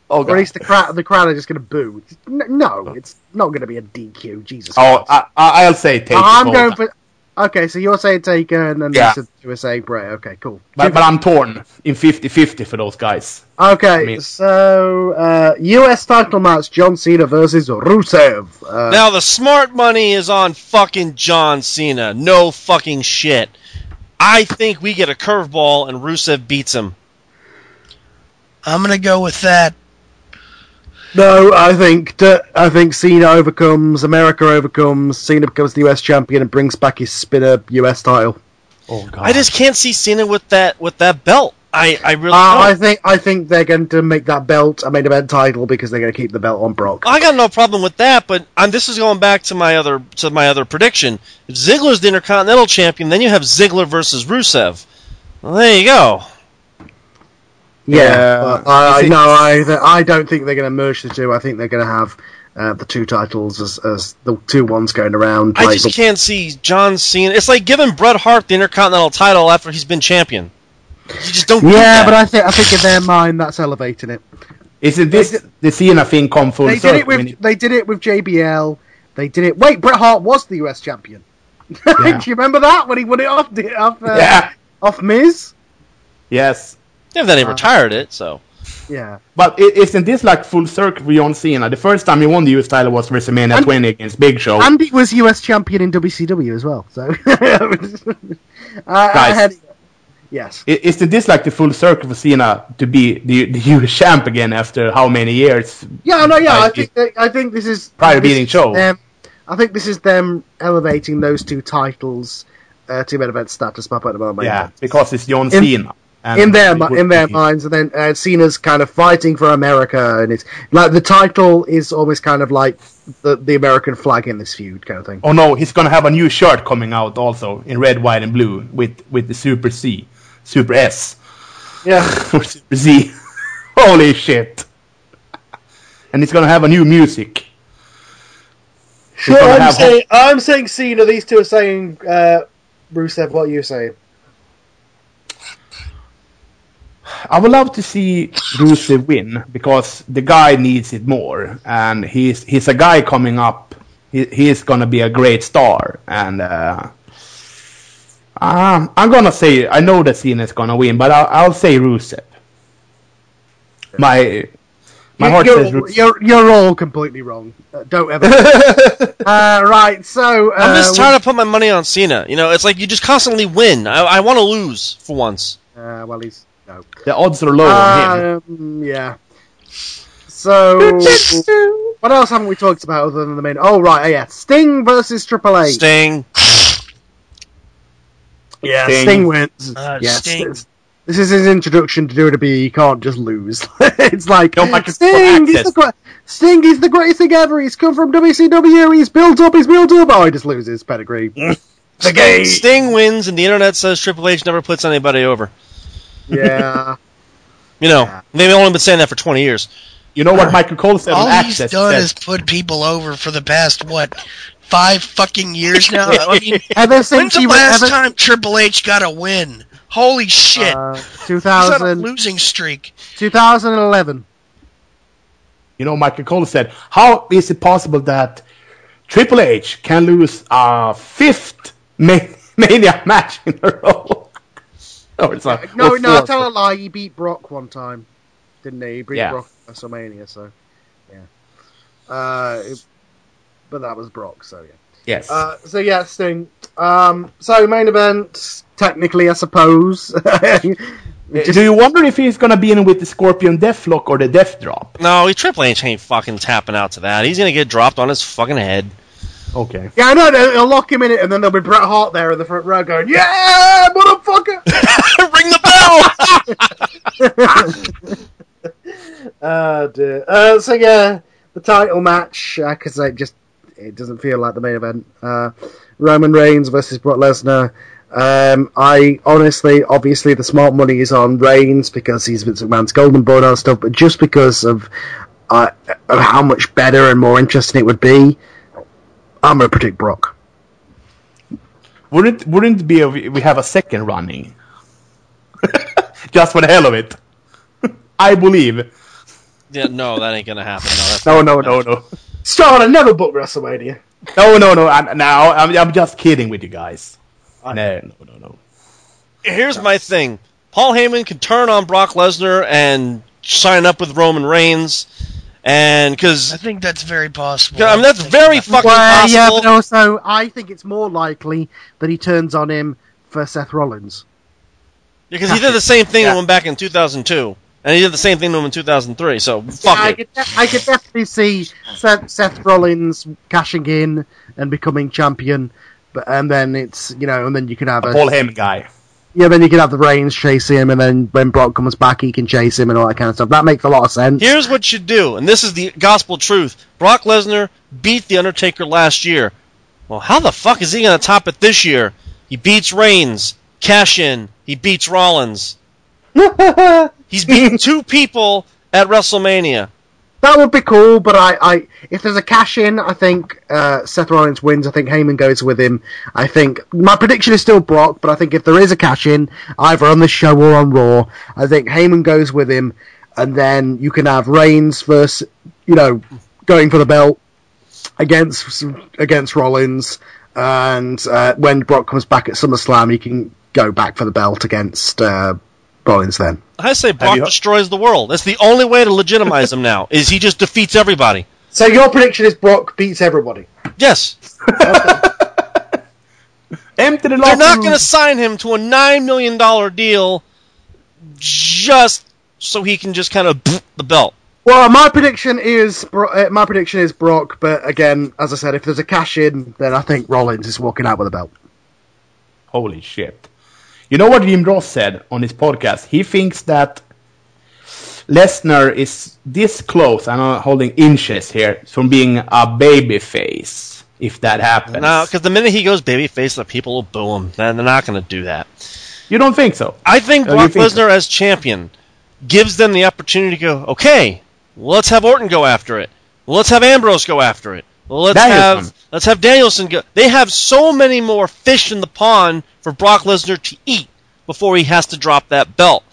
Oh, Or at least the crowd, the crowd are just going to boo. No, it's not going to be a DQ. Jesus. oh Christ. I, I, I'll say take I'm it, going for. Okay, so you're saying Taker, and then Yeah. yeah. you were saying Bray. Okay, cool. But, but I'm torn in 50-50 for those guys. Okay, I mean- so uh, U.S. title match: John Cena versus Rusev. Uh, Now the smart money is on fucking John Cena. No fucking shit. I think we get a curveball and Rusev beats him. I'm gonna go with that. No, I think that I think Cena overcomes America overcomes Cena becomes the U.S. champion and brings back his spinner U.S. title. Oh God. I just can't see Cena with that with that belt. I I really Uh, I don't. think I think they're going to make that belt a main event title because they're going to keep the belt on Brock. I got no problem with that, but um, this is going back to my other to my other prediction. If Ziggler's the Intercontinental Champion, then you have Ziggler versus Rusev. Well, there you go. Yeah, Yeah. but I, Is it- no, I I don't think they're going to merge the two. I think they're going to have uh, the two titles as, as the two ones going around. I like just the- can't see John Cena. It's like giving Bret Hart the Intercontinental title after he's been champion. You just don't. yeah, that. but I think I think in their mind that's elevating it. Isn't this the Cena thing come full They did it with when it- they did it with JBL. They did it. Wait, Bret Hart was the US champion. Yeah. Do you remember that when he won it off the- off uh, yeah. off Miz? Yes. Yeah, then they Uh, retired it. So Yeah. But i- isn't this like full circle for John Cena? The first time he won the US title was WrestleMania And- 20 against Big Show. And he was US champion in WCW as well. So, I, I Guys. had, yes. I- Isn't this like the full circle for Cena to be the, the US champ again after how many years? Yeah, no, yeah. I Like, think that, I think this is Prior this beating is Show. them- I think this is them elevating those two titles uh, to main event status by putting them on main Yeah, because it's John In- Cena. In their in their minds, and then uh, Cena's kind of fighting for America, and it's like the title is almost kind of like the the American flag in this feud, kind of thing. Oh no, he's gonna have a new shirt coming out also in red, white, and blue with with the Super C, Super S, Yeah, or Super Z. Holy shit! And he's gonna have a new music. sure. I'm saying I'm saying Cena. These two are saying uh, Rusev. What are you saying? I would love to see Rusev win because the guy needs it more, and he's he's a guy coming up. He he's gonna be a great star, and uh, uh, I'm gonna say I know that Cena's gonna win, but I'll, I'll say Rusev. My my heart you're, says Rusev. you're you're all completely wrong. Uh, don't ever. uh, right. So uh, I'm just we- trying to put my money on Cena. You know, it's like you just constantly win. I, I want to lose for once. Uh, well, he's no. The odds are low on him. Um, yeah. So, what else haven't we talked about other than the main? Oh, right, yeah. Sting versus Triple H. Sting. Yeah, Sting. Sting, wins. Uh, yeah, Sting. St- This is his introduction to WWE. He can't just lose. it's like No, Michael, Sting. He's the, gre- Sting. He's the greatest thing ever. He's come from WCW. He's built up. He's built up. Oh, he just loses pedigree. the game. Sting wins, and the internet says Triple H never puts anybody over. Yeah. You know, they've only been saying that for 20 years. You know what Michael Cole said All on he's Access? done Said- is put people over for the past what five fucking years now. I mean, Ever when's since the last ever, time Triple H got a win? Holy shit! uh, He's on a 2000, losing streak. 2011. You know, Michael Cole said, "How is it possible that Triple H can lose a fifth Ma- Mania match in a row?" Oh, it's not. No, or no, four. tell a lie. He beat Brock one time, didn't he? He beat Yeah. Brock at WrestleMania, so yeah. Uh, it- but that was Brock, so yeah. Yes. Uh, so yeah, Sting. Um, so main event, technically, I suppose. Do you wonder if he's gonna be in with the Scorpion Deathlock or the Death Drop? No, he Triple H ain't fucking tapping out to that. He's gonna get dropped on his fucking head. Okay. yeah, I know. They'll, they'll lock him in it, and then there'll be Bret Hart there in the front row going, "Yeah, motherfucker!" Ring the bell! Oh dear. Uh, so yeah, the title match because it just it doesn't feel like the main event. Uh, Roman Reigns versus Brock Lesnar. Um, I honestly, obviously, the smart money is on Reigns because he's Vince McMahon's golden boy and all that stuff, but just because of, uh, of how much better and more interesting it would be, I'm gonna predict Brock. Wouldn't wouldn't it be a, we have a second running? Just for the hell of it. I believe. yeah, no, that ain't gonna happen. No, that's No, no, no, no. Sean, I never booked WrestleMania. No, no, no. I, now I'm, I'm just kidding with you guys. No, no, no, no. Here's my thing. Paul Heyman can turn on Brock Lesnar and sign up with Roman Reigns, and because I think that's very possible. I mean that's very fucking Well, yeah, possible. but also I think it's more likely that he turns on him for Seth Rollins. Because he did the same thing Yeah. to him back in 2002, and he did the same thing to him in 2003. So fuck I it. could, de- I could definitely see Seth, Seth Rollins cashing in and becoming champion, but and then it's you know, and then you can have a, Paul Heyman guy. Yeah, then you can have the Reigns chase him, and then when Brock comes back, he can chase him and all that kind of stuff. That makes a lot of sense. Here's what you do, and this is the gospel truth. Brock Lesnar beat The Undertaker last year. Well, how the fuck is he going to top it this year? He beats Reigns, cash in, he beats Rollins. He's beaten two people at WrestleMania. That would be cool, but I, I if there's a cash in, I think uh, Seth Rollins wins. I think Heyman goes with him. I think my prediction is still Brock, but I think if there is a cash in, either on the show or on Raw, I think Heyman goes with him, and then you can have Reigns versus you know going for the belt against against Rollins, and uh, when Brock comes back at SummerSlam, he can go back for the belt against uh, Rollins. Then I say Brock you- destroys the world. That's the only way to legitimize him now. Is he just defeats everybody? so your prediction is Brock beats everybody. Yes, Empty the they're not going to sign him to a nine million dollar deal just so he can just kind of the belt. Well, my prediction is Bro- uh, my prediction is Brock, but again, as I said, if there's a cash in, then I think Rollins is walking out with a belt. Holy shit. You know what Jim Ross said on his podcast? He thinks that Lesnar is this close, I'm not holding inches here, from being a baby face, if that happens. No, because the minute he goes babyface, the people will boo him. They're they're not going to do that. you don't think so? I think Brock think Lesnar as champion gives them the opportunity to go, okay, let's have Orton go after it. Let's have Ambrose go after it. Well, let's Danielson. have let's have Danielson go. They have so many more fish in the pond for Brock Lesnar to eat before he has to drop that belt.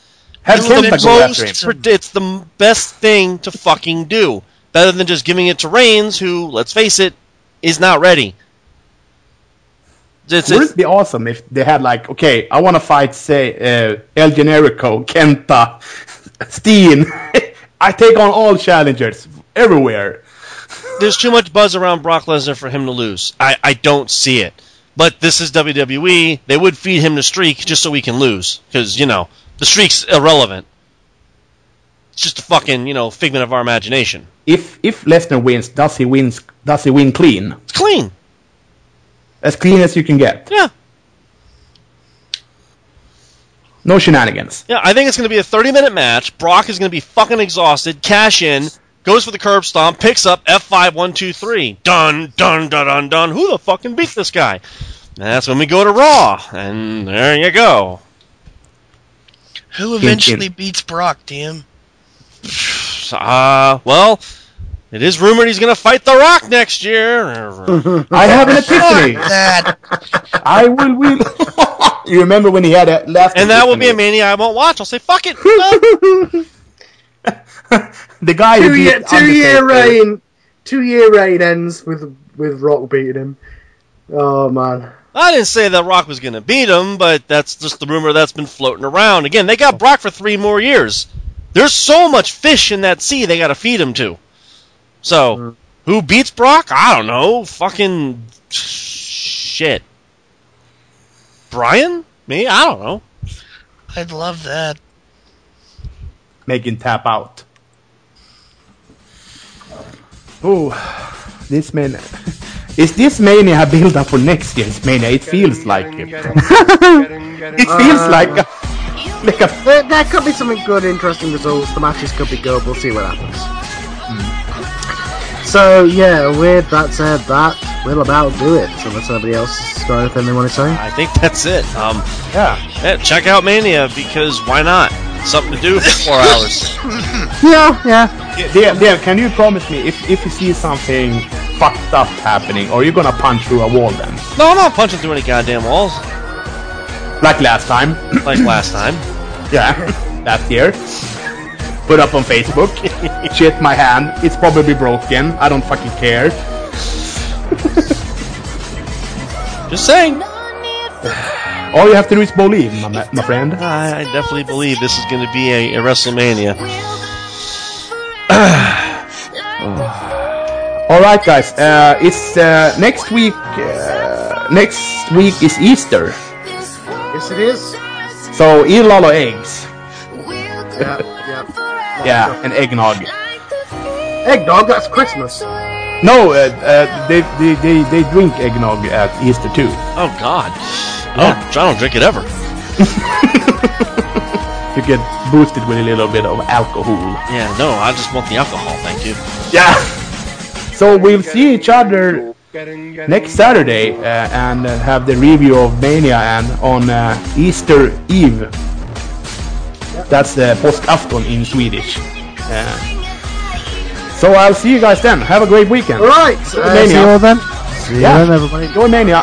Have It's Kenta the go after him. most It's the best thing to fucking do, better than just giving it to Reigns, who, let's face it, is not ready. It's, Wouldn't it be awesome if they had like, okay, I want to fight, say, uh, El Generico, Kenta, Steen. I take on all challengers everywhere. There's too much buzz around Brock Lesnar for him to lose. I, I don't see it. But this is WWE. They would feed him the streak just so he can lose. Because, you know, the streak's irrelevant. It's just a fucking, you know, figment of our imagination. If if Lesnar wins, does he wins? Does he win clean? It's clean. As clean as you can get. Yeah. No shenanigans. Yeah, I think it's going to be a 30 minute match. Brock is going to be fucking exhausted. Cash in, goes for the curb stomp, picks up F5 1 2 3. Dun dun dun dun dun. Who the fucking beat this guy? And that's when we go to Raw, and there you go. Who eventually beats Brock, DM? Uh, well, it is rumored he's going to fight The Rock next year. I have an epiphany. That I will win. you remember when he had that last? and that will be a epiphany? mania I won't watch. I'll say, fuck it. The guy who Two beat year, two year reign. Two year reign ends with with Rock beating him. Oh man. I didn't say that Rock was going to beat him, but that's just the rumor that's been floating around. Again, they got Brock for three more years. There's so much fish in that sea they got to feed him to. So, mm. who beats Brock? I don't know. Fucking shit. Bryan? Me? I don't know. I'd love that. Make him tap out. Oh, this man. Is this mania a build up for next year's mania? It feels like it. it feels like a, like a There, there could be some good, interesting results. The matches could be good. We'll see what happens. So yeah, with that said, that will about do it. So unless anybody else has got anything they want to say. I think that's it. Um, yeah. yeah, check out Mania because why not? Something to do for four hours. Yeah, yeah. Yeah, yeah, can you promise me if if you see something fucked up happening, are you're gonna punch through a wall then? No, I'm not punching through any goddamn walls Like last time? like last time. yeah, last year. Put up on Facebook. Shit, my hand. It's probably broken. I don't fucking care. Just saying. All you have to do is believe, my, ma- my friend. I, I definitely believe this is going to be a, a WrestleMania. All right, guys. Uh, it's uh, next week. Uh, next week is Easter, Yes, it is. so eat a lot of eggs. Yeah, yeah. Yeah, and eggnog. Eggnog. That's Christmas. No, uh, uh, they, they they they drink eggnog at Easter too. Oh God. Oh, I don't drink it ever. You get boosted with a little bit of alcohol. Yeah, no, I just want the alcohol, thank you. Yeah. So we'll see each other next Saturday uh, and uh, have the review of Mania and on uh, Easter Eve. That's uh, påskafton in Swedish. Uh, so I'll see you guys then. Have a great weekend. All right. Uh, Mania. see you all then. See Yeah. you then, everybody. Enjoy Mania.